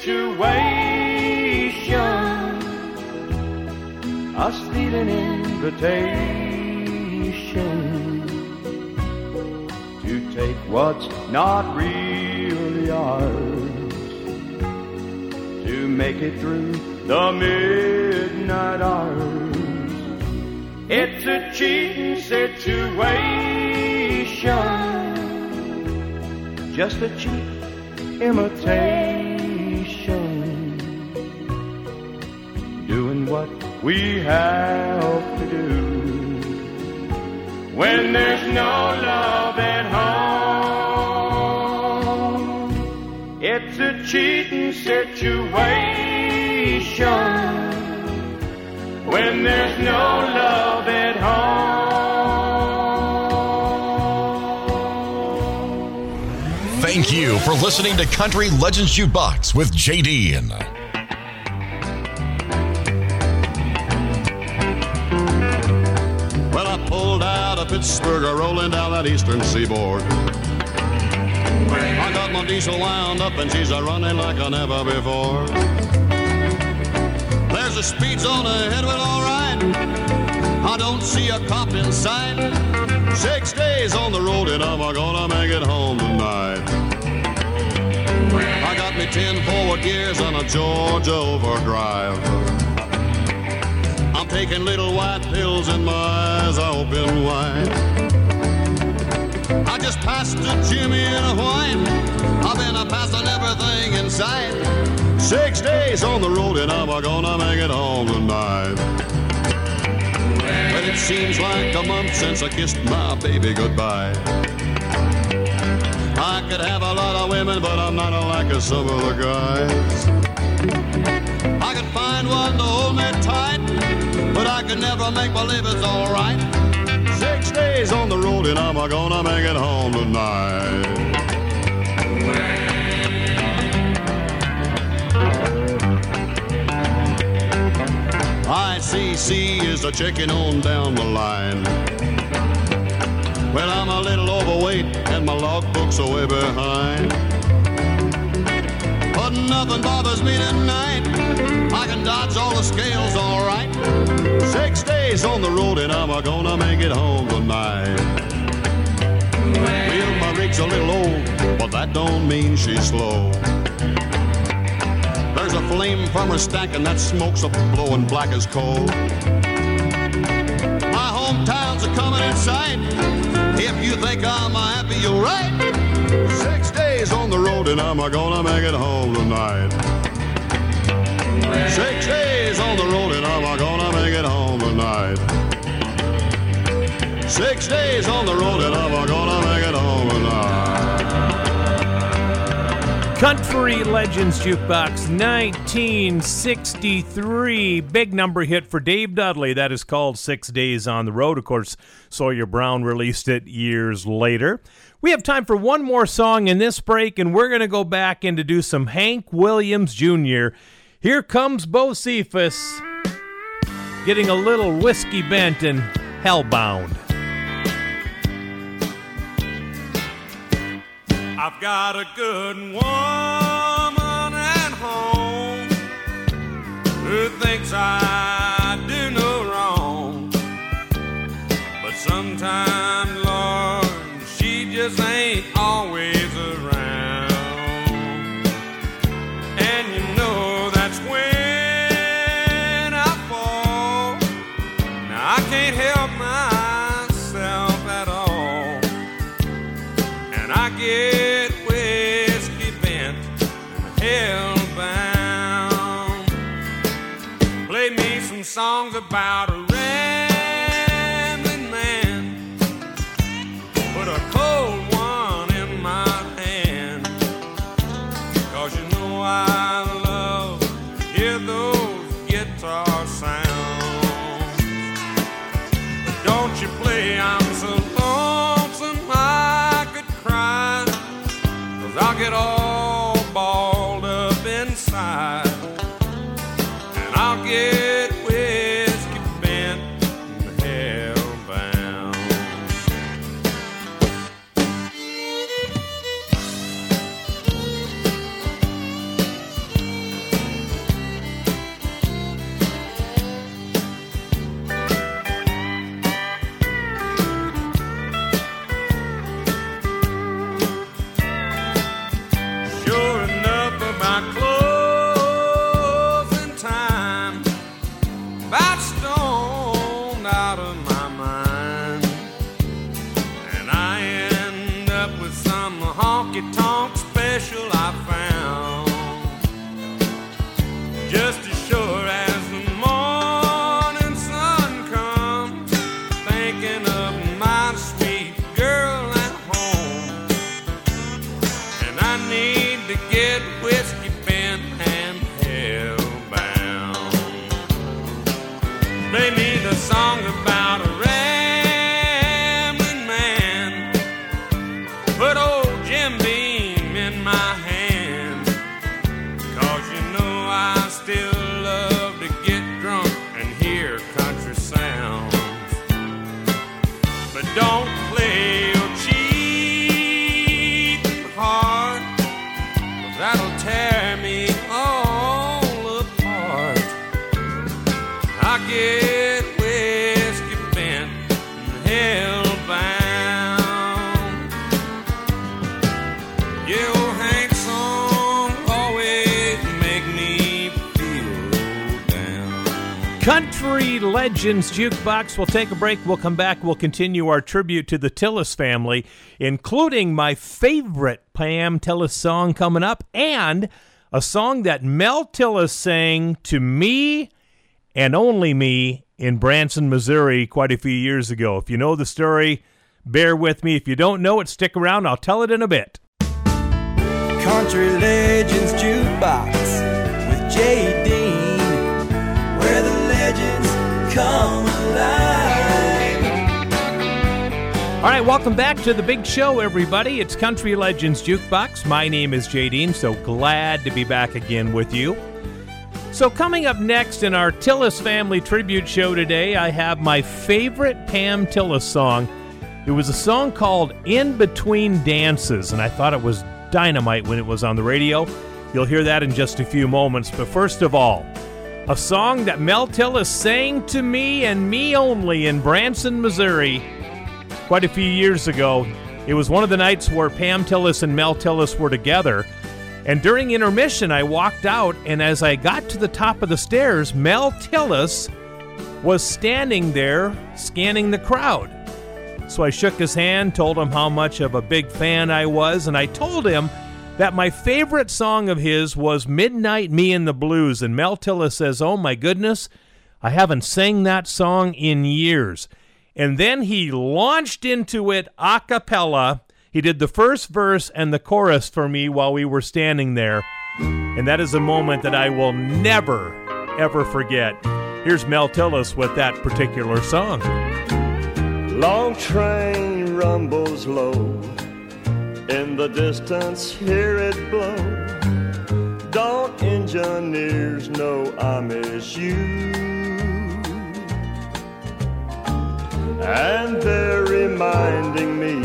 a stealing invitation to take what's not really ours, to make it through the midnight hours. It's a cheating situation, just a cheap imitation, doing what we have do. When there's no love at home, it's a cheating situation. When there's no love at home. Thank you for listening to Country Legends Jukebox with JD. Of Pittsburgh, rolling down that eastern seaboard. I got my diesel wound up and she's a running like I never before. There's a speed zone ahead, well, all right. I don't see a cop in sight. Six days on the road and I'm gonna make it home tonight. I got me ten forward gears on a Georgia overdrive. Taking little white pills and my eyes are open wide. I just passed a Jimmy in a White. I've been a passing everything in sight. Six days on the road and I'm gonna make it home tonight. But it seems like a month since I kissed my baby goodbye. I could have a lot of women, but I'm not like some of the guys. I could find one to hold me tight, but I could never make believe it's alright. Six days on the road and I'm gonna make it home tonight. ICC is a checking on down the line. Well, I'm a little overweight and my logbook's are way behind. But nothing bothers me tonight. I can dodge all the scales all right. Six days on the road and I'm gonna make it home tonight. Well, my rig's a little old, but that don't mean she's slow. There's a flame from her stack and that smoke's a blowing black as coal. My hometown's a coming in sight. If you think I'm happy, you're right. Six days on the road and I'm gonna make it home tonight. Six days on the road and I'm gonna make it home tonight. Six days on the road and I'm gonna make it home tonight. Country Legends Jukebox 1963. Big number hit for Dave Dudley. That is called Six Days on the Road. Of course, Sawyer Brown released it years later. We have time for one more song in this break, and we're going to go back and to do some Hank Williams Jr. Here comes Bo Bocephus getting a little whiskey bent and hellbound. I've got a good woman at home who thinks I about Legends Jukebox. We'll take a break. We'll come back. We'll continue our tribute to the Tillis family, including my favorite Pam Tillis song coming up and a song that Mel Tillis sang to me and only me in Branson, Missouri, quite a few years ago. If you know the story, bear with me. If you don't know it, stick around. I'll tell it in a bit. Country Legends Jukebox with Jay come alive. All right, welcome back to the big show, everybody. It's Country Legends Jukebox. My name is Jay Dean, so glad to be back again with you. So, coming up next in our Tillis family tribute show today, I have my favorite Pam Tillis song. It was a song called In Between Dances, and I thought it was dynamite when it was on the radio. You'll hear that in just a few moments. But first of all, a song that Mel Tillis sang to me and me only in Branson, Missouri, quite a few years ago. It was one of the nights where Pam Tillis and Mel Tillis were together. And during intermission, I walked out, and as I got to the top of the stairs, Mel Tillis was standing there scanning the crowd. So I shook his hand, told him how much of a big fan I was, and I told him that my favorite song of his was Midnight Me and the Blues. And Mel Tillis says, Oh my goodness, I haven't sang that song in years. And then he launched into it a cappella He did the first verse and the chorus for me while we were standing there. And that is a moment that I will never, ever forget. Here's Mel Tillis with that particular song. Long train rumbles low. In the distance, hear it blow. Don't engineers know I miss you? And they're reminding me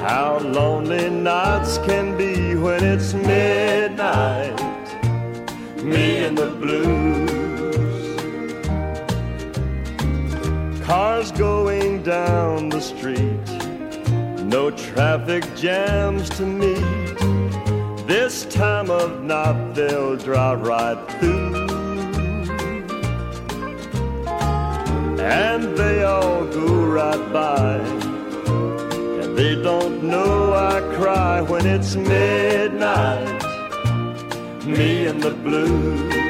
how lonely nights can be when it's midnight. Me and the blues. Cars going down the street, no traffic jams to meet. This time of night they'll drive right through. And they all go right by. And they don't know I cry when it's midnight. Me and the blues.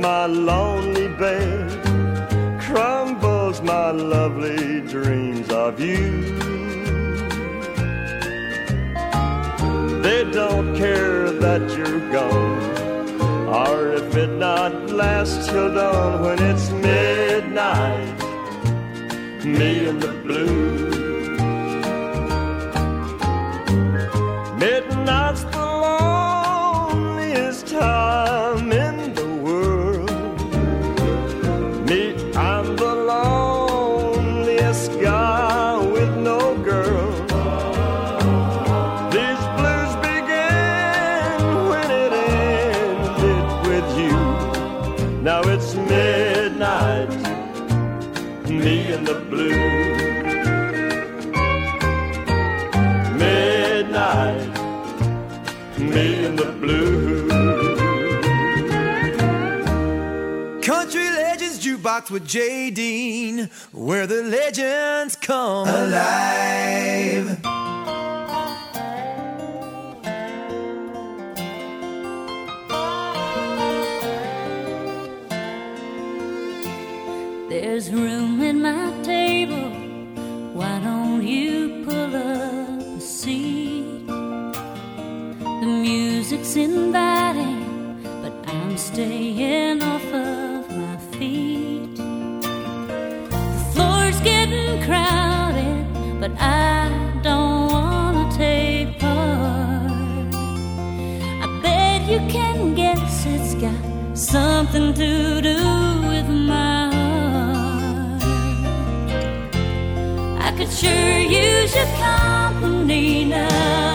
My lonely bed, crumbles my lovely dreams of you. They don't care that you're gone, or if it not lasts till dawn when it's midnight. Me and the blues. With Jay Dean, where the legends come alive. Something to do with my heart. I could sure use your company now,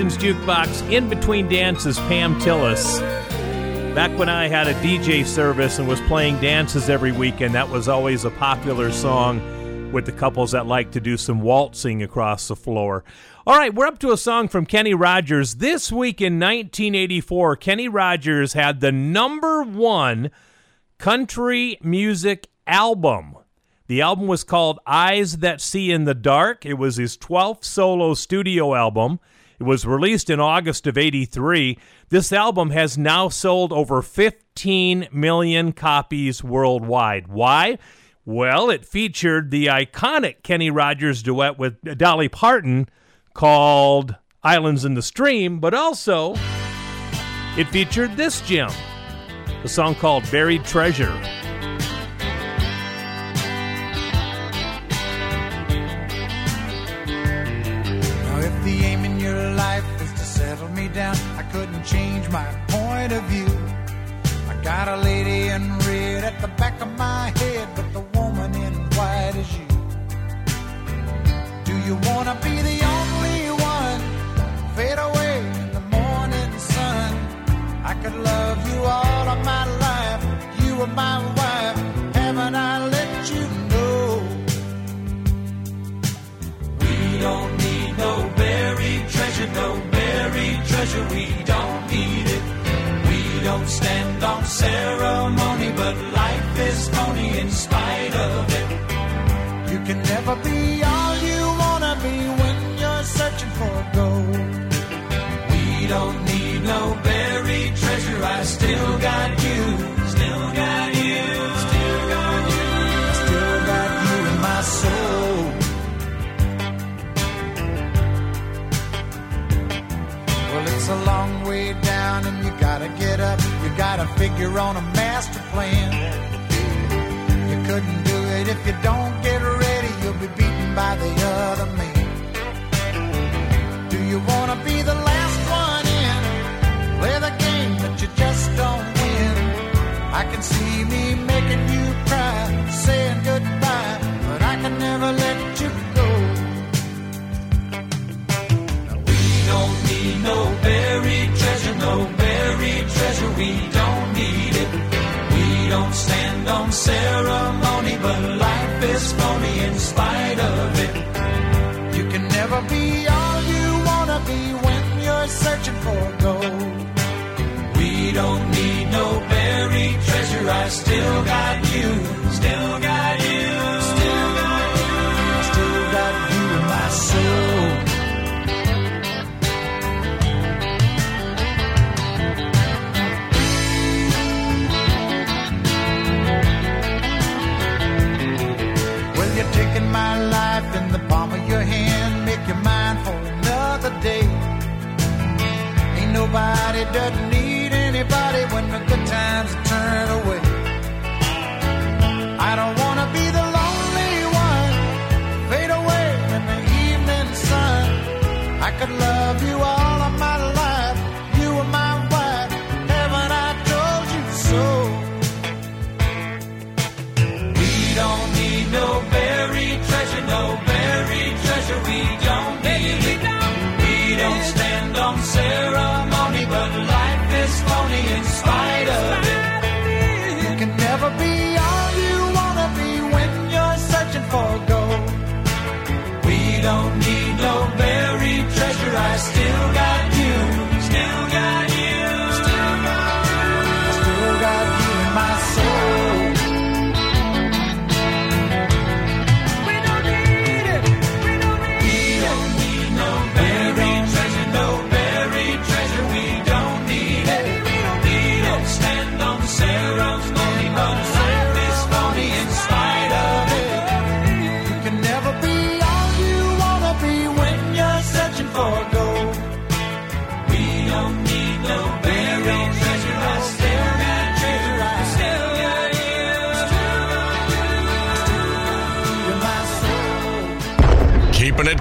Legends Jukebox, In Between Dances, Pam Tillis. Back when I had a DJ service and was playing dances every weekend, that was always a popular song with the couples that like to do some waltzing across the floor. All right, we're up to a song from Kenny Rogers. This week in 1984, Kenny Rogers had the number one country music album. The album was called Eyes That See in the Dark. It was his 12th solo studio album. It was released in August of 83. This album has now sold over 15 million copies worldwide. Why? Well, it featured the iconic Kenny Rogers duet with Dolly Parton called Islands in the Stream, but also it featured this gem, a song called Buried Treasure. Now, if the down, I couldn't change my point of view. I got a lady in red at the back of my head, but the woman in white is you. Do you wanna be the treasure. We don't need it. We don't stand on ceremony, but life is phony in spite of it. You can never be all you wanna be when you're searching for gold. We don't need no buried treasure. I still got you, a long way down, and you gotta get up. You gotta figure on a master plan. You couldn't do it if you don't get ready. You'll be beaten by the other man. Do you wanna be the last one in? Play the game, but you just don't win. I can see me making you cry, saying goodbye, buried treasure, no buried treasure. We don't need it. We don't stand on ceremony, but life is phony in spite of it. You can never be all you wanna be when you're searching for gold. We don't need no buried treasure. I still got you, still got you, nobody doesn't need anybody when the good times turn away. I don't wanna be the lonely one, fade away in the evening sun. I could love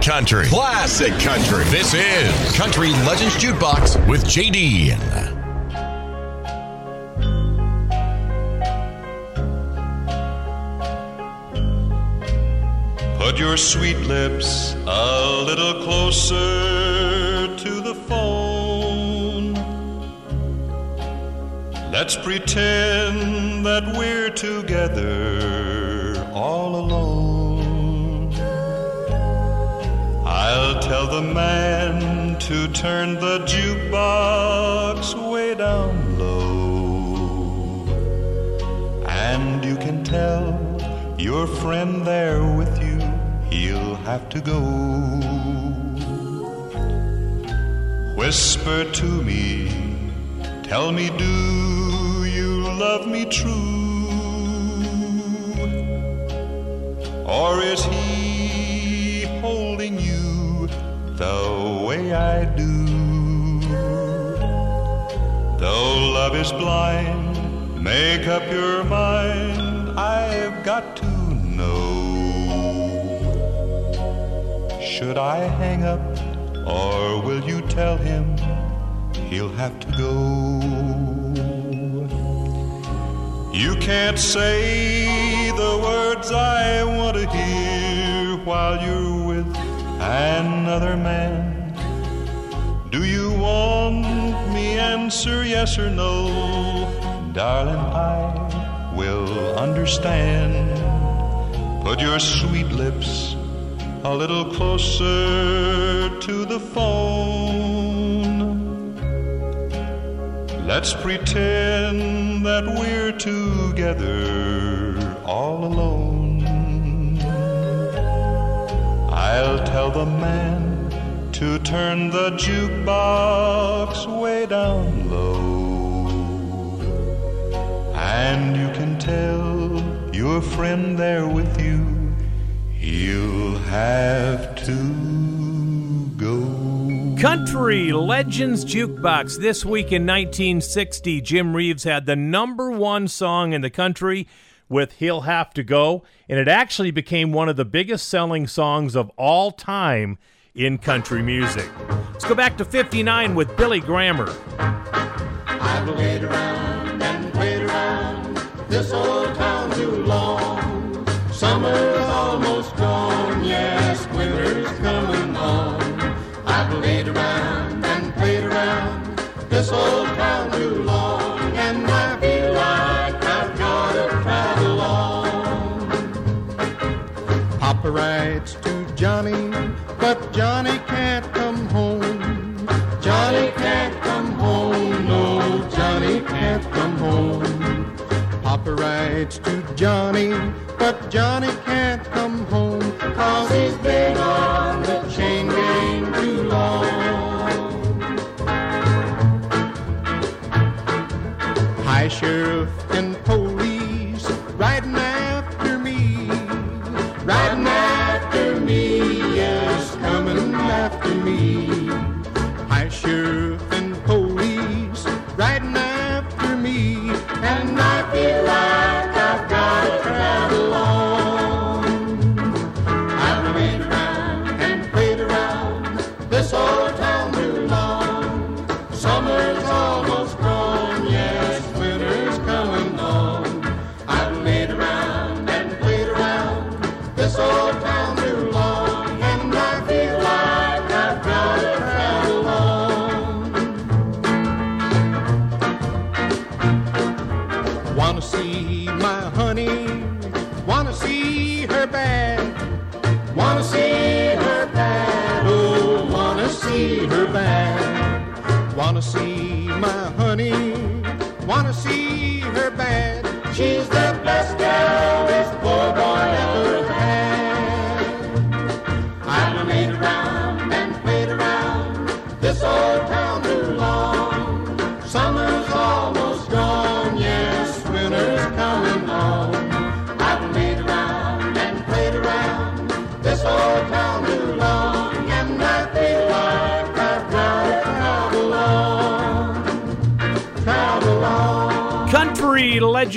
country. Classic country. This is Country Legends Jukebox with JD. Put your sweet lips a little closer to the phone. Let's pretend that we're together all alone. Tell the man to turn the jukebox way down low. And you can tell your friend there with you, he'll have to go. Whisper to me, tell me, do you love me true? Or is he the way I do? Though love is blind, make up your mind, I've got to know. Should I hang up, or will you tell him he'll have to go? You can't say the words I want to hear while you're another man. Do you want me answer yes or no? Darling, I will understand. Put your sweet lips a little closer to the phone. Let's pretend that we're together all alone. I'll tell the man to turn the jukebox way down low. And you can tell your friend there with you, he'll have to go. Country Legends Jukebox. This week in 1960, Jim Reeves had the number one song in the country with He'll Have to Go, and it actually became one of the biggest selling songs of all time in country music. Let's go back to 59 with Billy Grammer. Writes to Johnny, but Johnny can't come home. Johnny can't come home, no, Johnny can't come home. Papa writes to Johnny, but Johnny can't come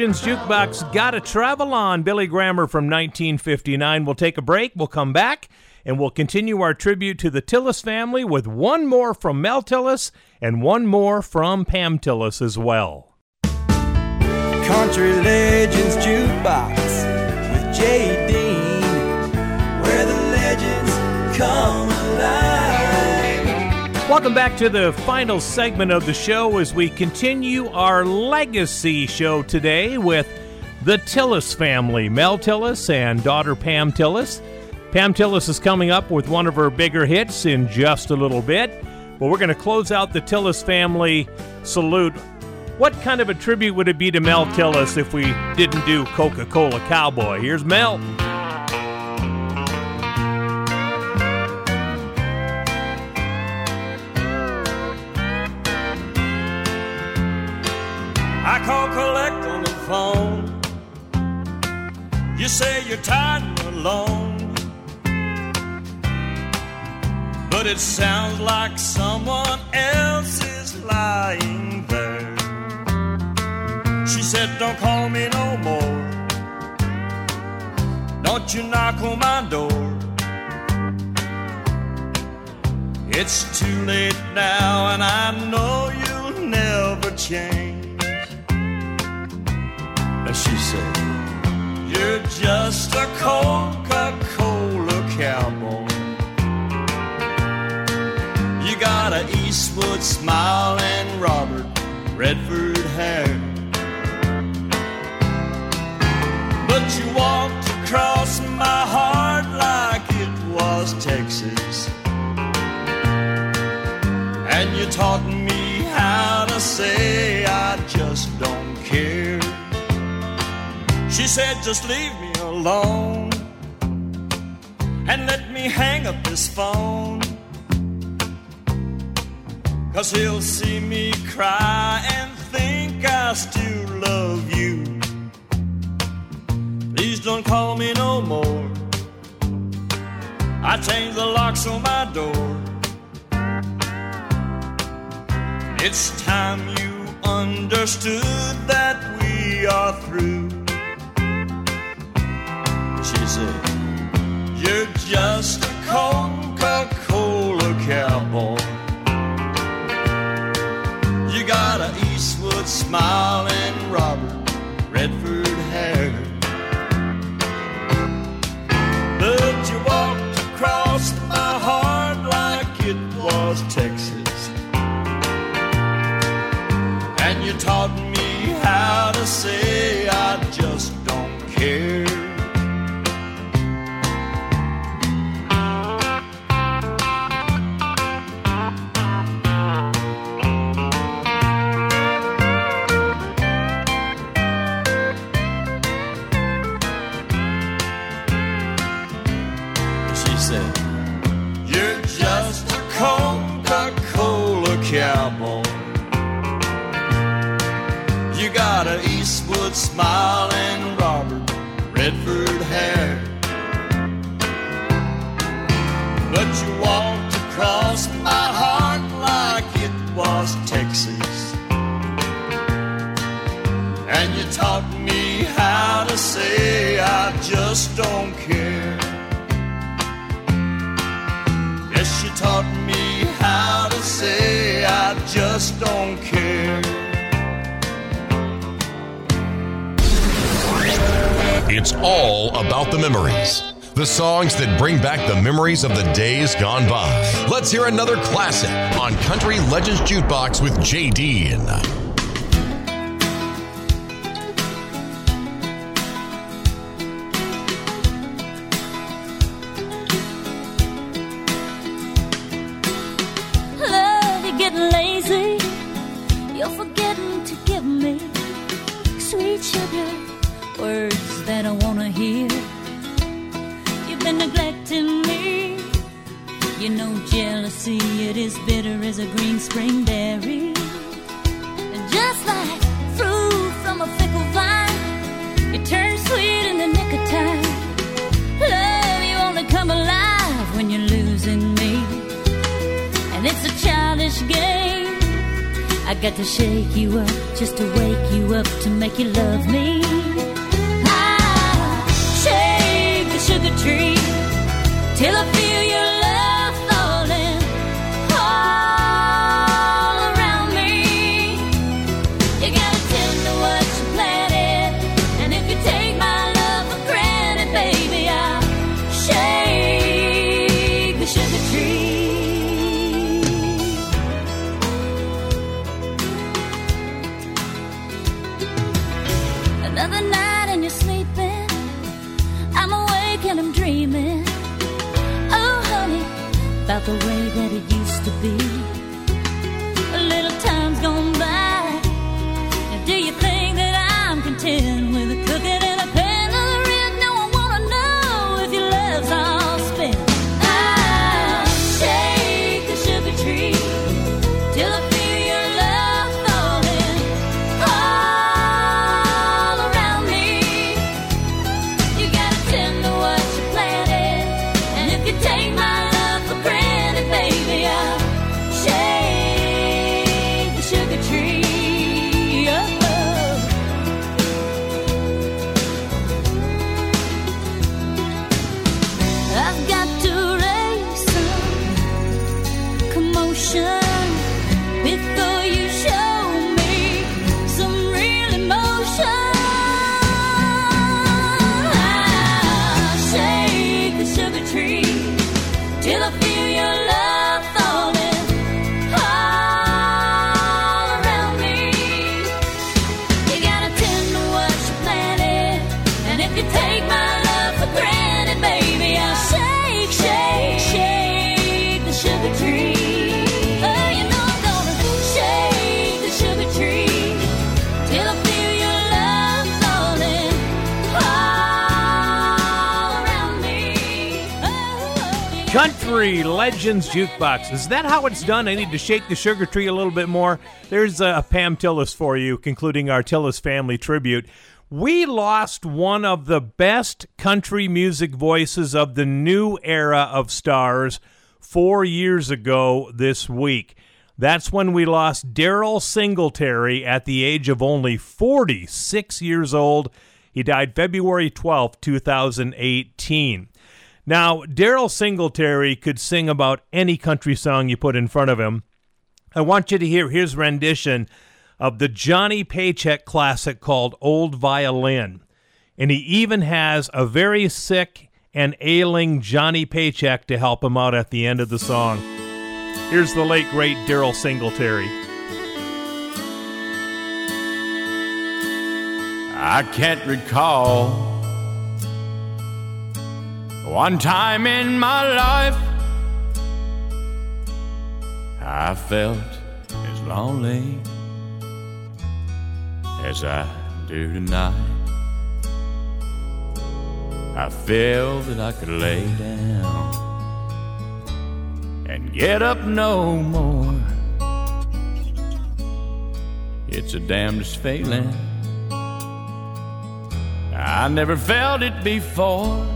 Legends Jukebox Gotta Travel On. Billy Grammer from 1959. We'll take a break. We'll come back and we'll continue our tribute to the Tillis family with one more from Mel Tillis and one more from Pam Tillis as well. Country Legends Jukebox with Jay Dean, where the Welcome back to the final segment of the show as we continue our legacy show today with the Tillis family, Mel Tillis and daughter Pam Tillis. Pam Tillis is coming up with one of her bigger hits in just a little bit. But we're going to close out the Tillis family salute. What kind of a tribute would it be to Mel Tillis if we didn't do Coca Cola Cowboy? Here's Mel. Call collect on the phone. You say you're tired and alone. But it sounds like someone else is lying there. She said, Don't call me no more. Don't you knock on my door. It's too late now, and I know you'll never change. She said, You're just a Coca Cola cowboy. You got a Eastwood smile and Robert Redford hair. But you walked across my heart like it was Texas. And you taught me how to say I just don't. She said, just leave me alone and let me hang up this phone. Cause he'll see me cry and think I still love you. Please don't call me no more. I changed the locks on my door. It's time you understood that we are through. You're just a Coca Cola cowboy. You got a Eastwood smile and Robert Redford hair. But you walked across my heart like it was Texas. And you taught me how to say Eastwood smile Robert Redford hair. But you walked across my heart like it was Texas. And you taught me how to say I just don't care. Yes, she taught me how to say I just don't care. It's all about the memories. The songs that bring back the memories of the days gone by. Let's hear another classic on Country Legends Jukebox with J. spring berry. Just like fruit from a fickle vine, it turns sweet in the nick of time. Love, you only come alive when you're losing me and it's a childish game. I got to shake you up just to wake you up to make you love me. I shake the sugar tree till I feel your Legends Jukebox. Is that how it's done? I need to shake the sugar tree a little bit more. There's a Pam Tillis for you, concluding our Tillis family tribute. We lost one of the best country music voices of the new era of stars four years ago this week. That's when we lost Daryle Singletary at the age of only 46 years old. He died February 12, 2018. Now, Daryle Singletary could sing about any country song you put in front of him. I want you to hear his rendition of the Johnny Paycheck classic called Old Violin. And he even has a very sick and ailing Johnny Paycheck to help him out at the end of the song. Here's the late, great Daryle Singletary. I can't recall one time in my life I felt as lonely as I do tonight. I feel that I could lay down and get up no more. It's a damnedest feeling. I never felt it before.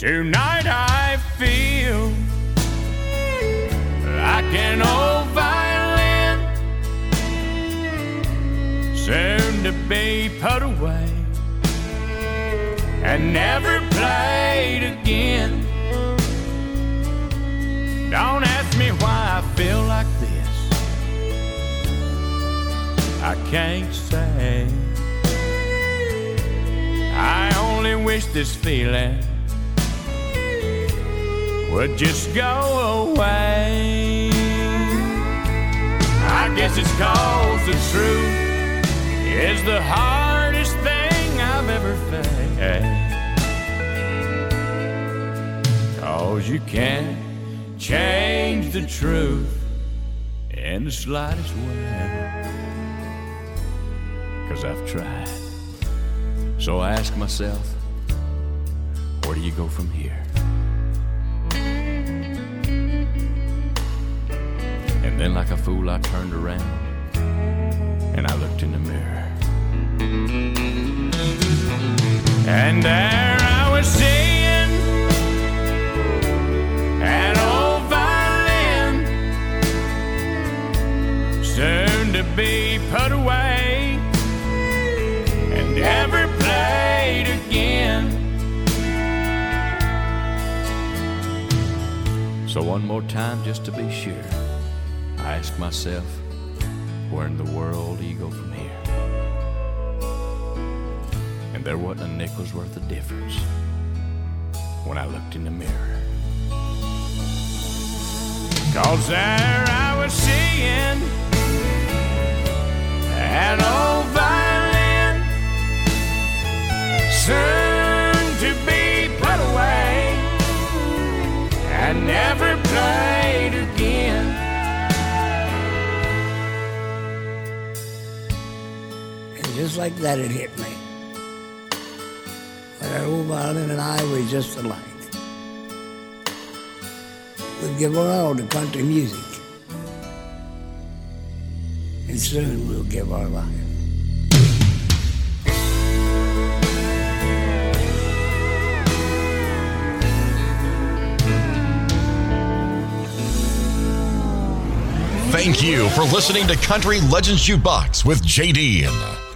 Tonight I feel like an old violin, soon to be put away and never played again. Don't ask me why I feel like this. I can't say. I only wish this feeling would just go away. I guess it's cause the truth is the hardest thing I've ever faced. Cause you can't change the truth in the slightest way. Cause I've tried. So I ask myself, where do you go from here? Then, like a fool, I turned around and I looked in the mirror. And there I was seeing an old violin, soon to be put away and never played again. So, one more time, just to be sure, I ask myself, where in the world do you go from here? And there wasn't a nickel's worth of difference when I looked in the mirror. Cause there I was seeing an old violin soon to be put away. and never played again. Just like that it hit me. That old violin and I were just alike. We'd give our all to country music. And soon we'll give our life. Thank you for listening to Country Legends Jukebox with JD.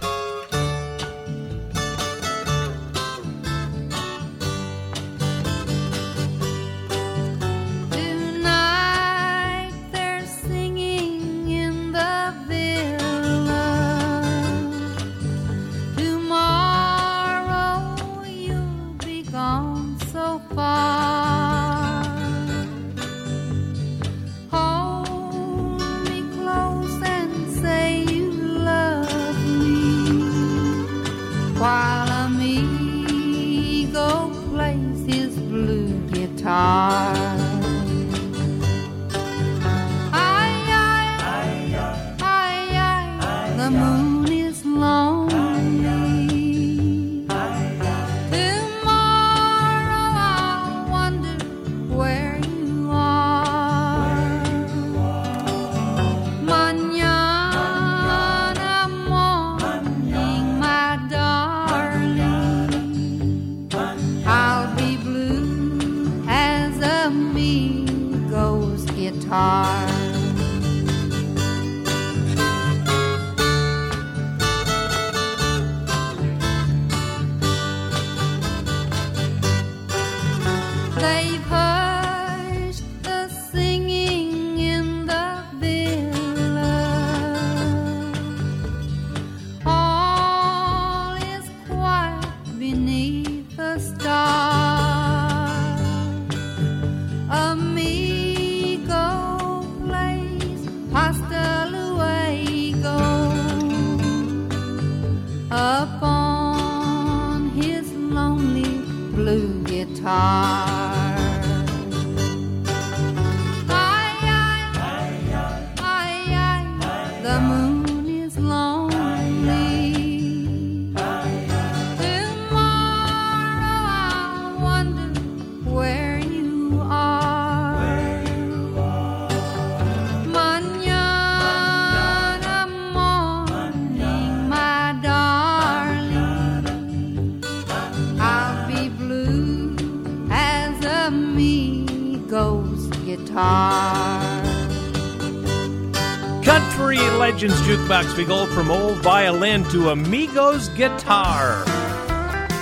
Jukebox. We go from old violin to Amigos guitar.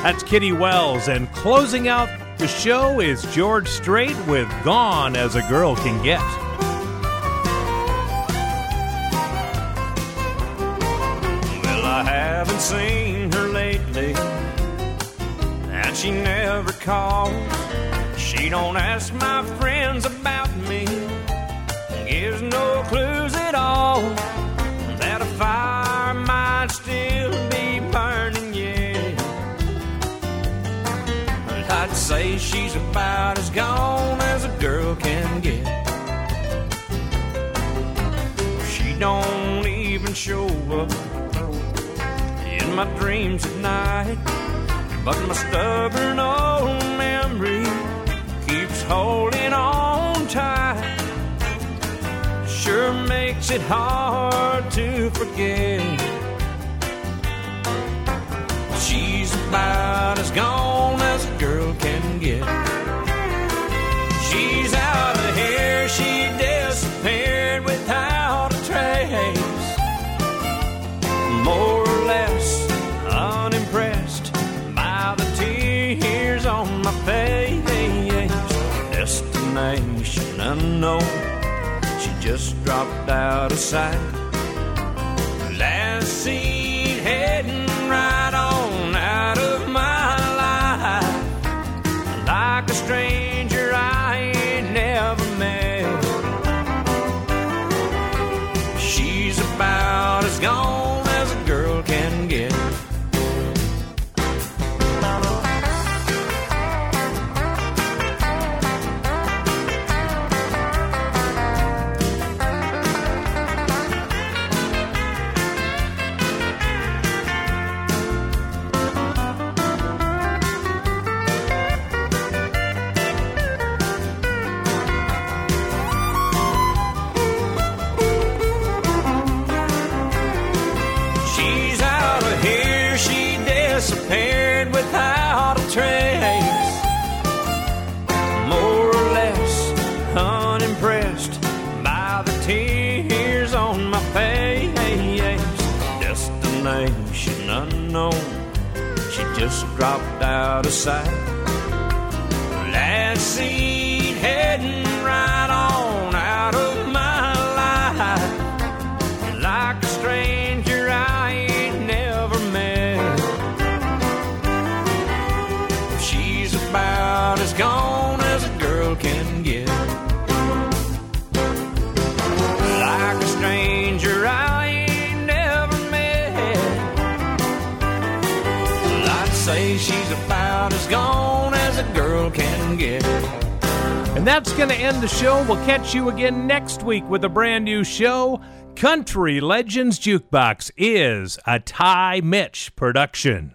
That's Kitty Wells. And closing out the show is George Strait with Gone as a Girl Can Get. Well, I haven't seen her lately, and she never calls. She don't ask my friends about me, gives no clues at all she's about as gone as a girl can get. She don't even show up in my dreams at night. But my stubborn old memory keeps holding on tight. Sure makes it hard to forget. She's about as gone as More or less unimpressed by the tears on my face. Destination unknown, she just dropped out of sight. Out of sight. That's going to end the show. We'll catch you again next week with a brand new show. Country Legends Jukebox is a Ty Mitch production.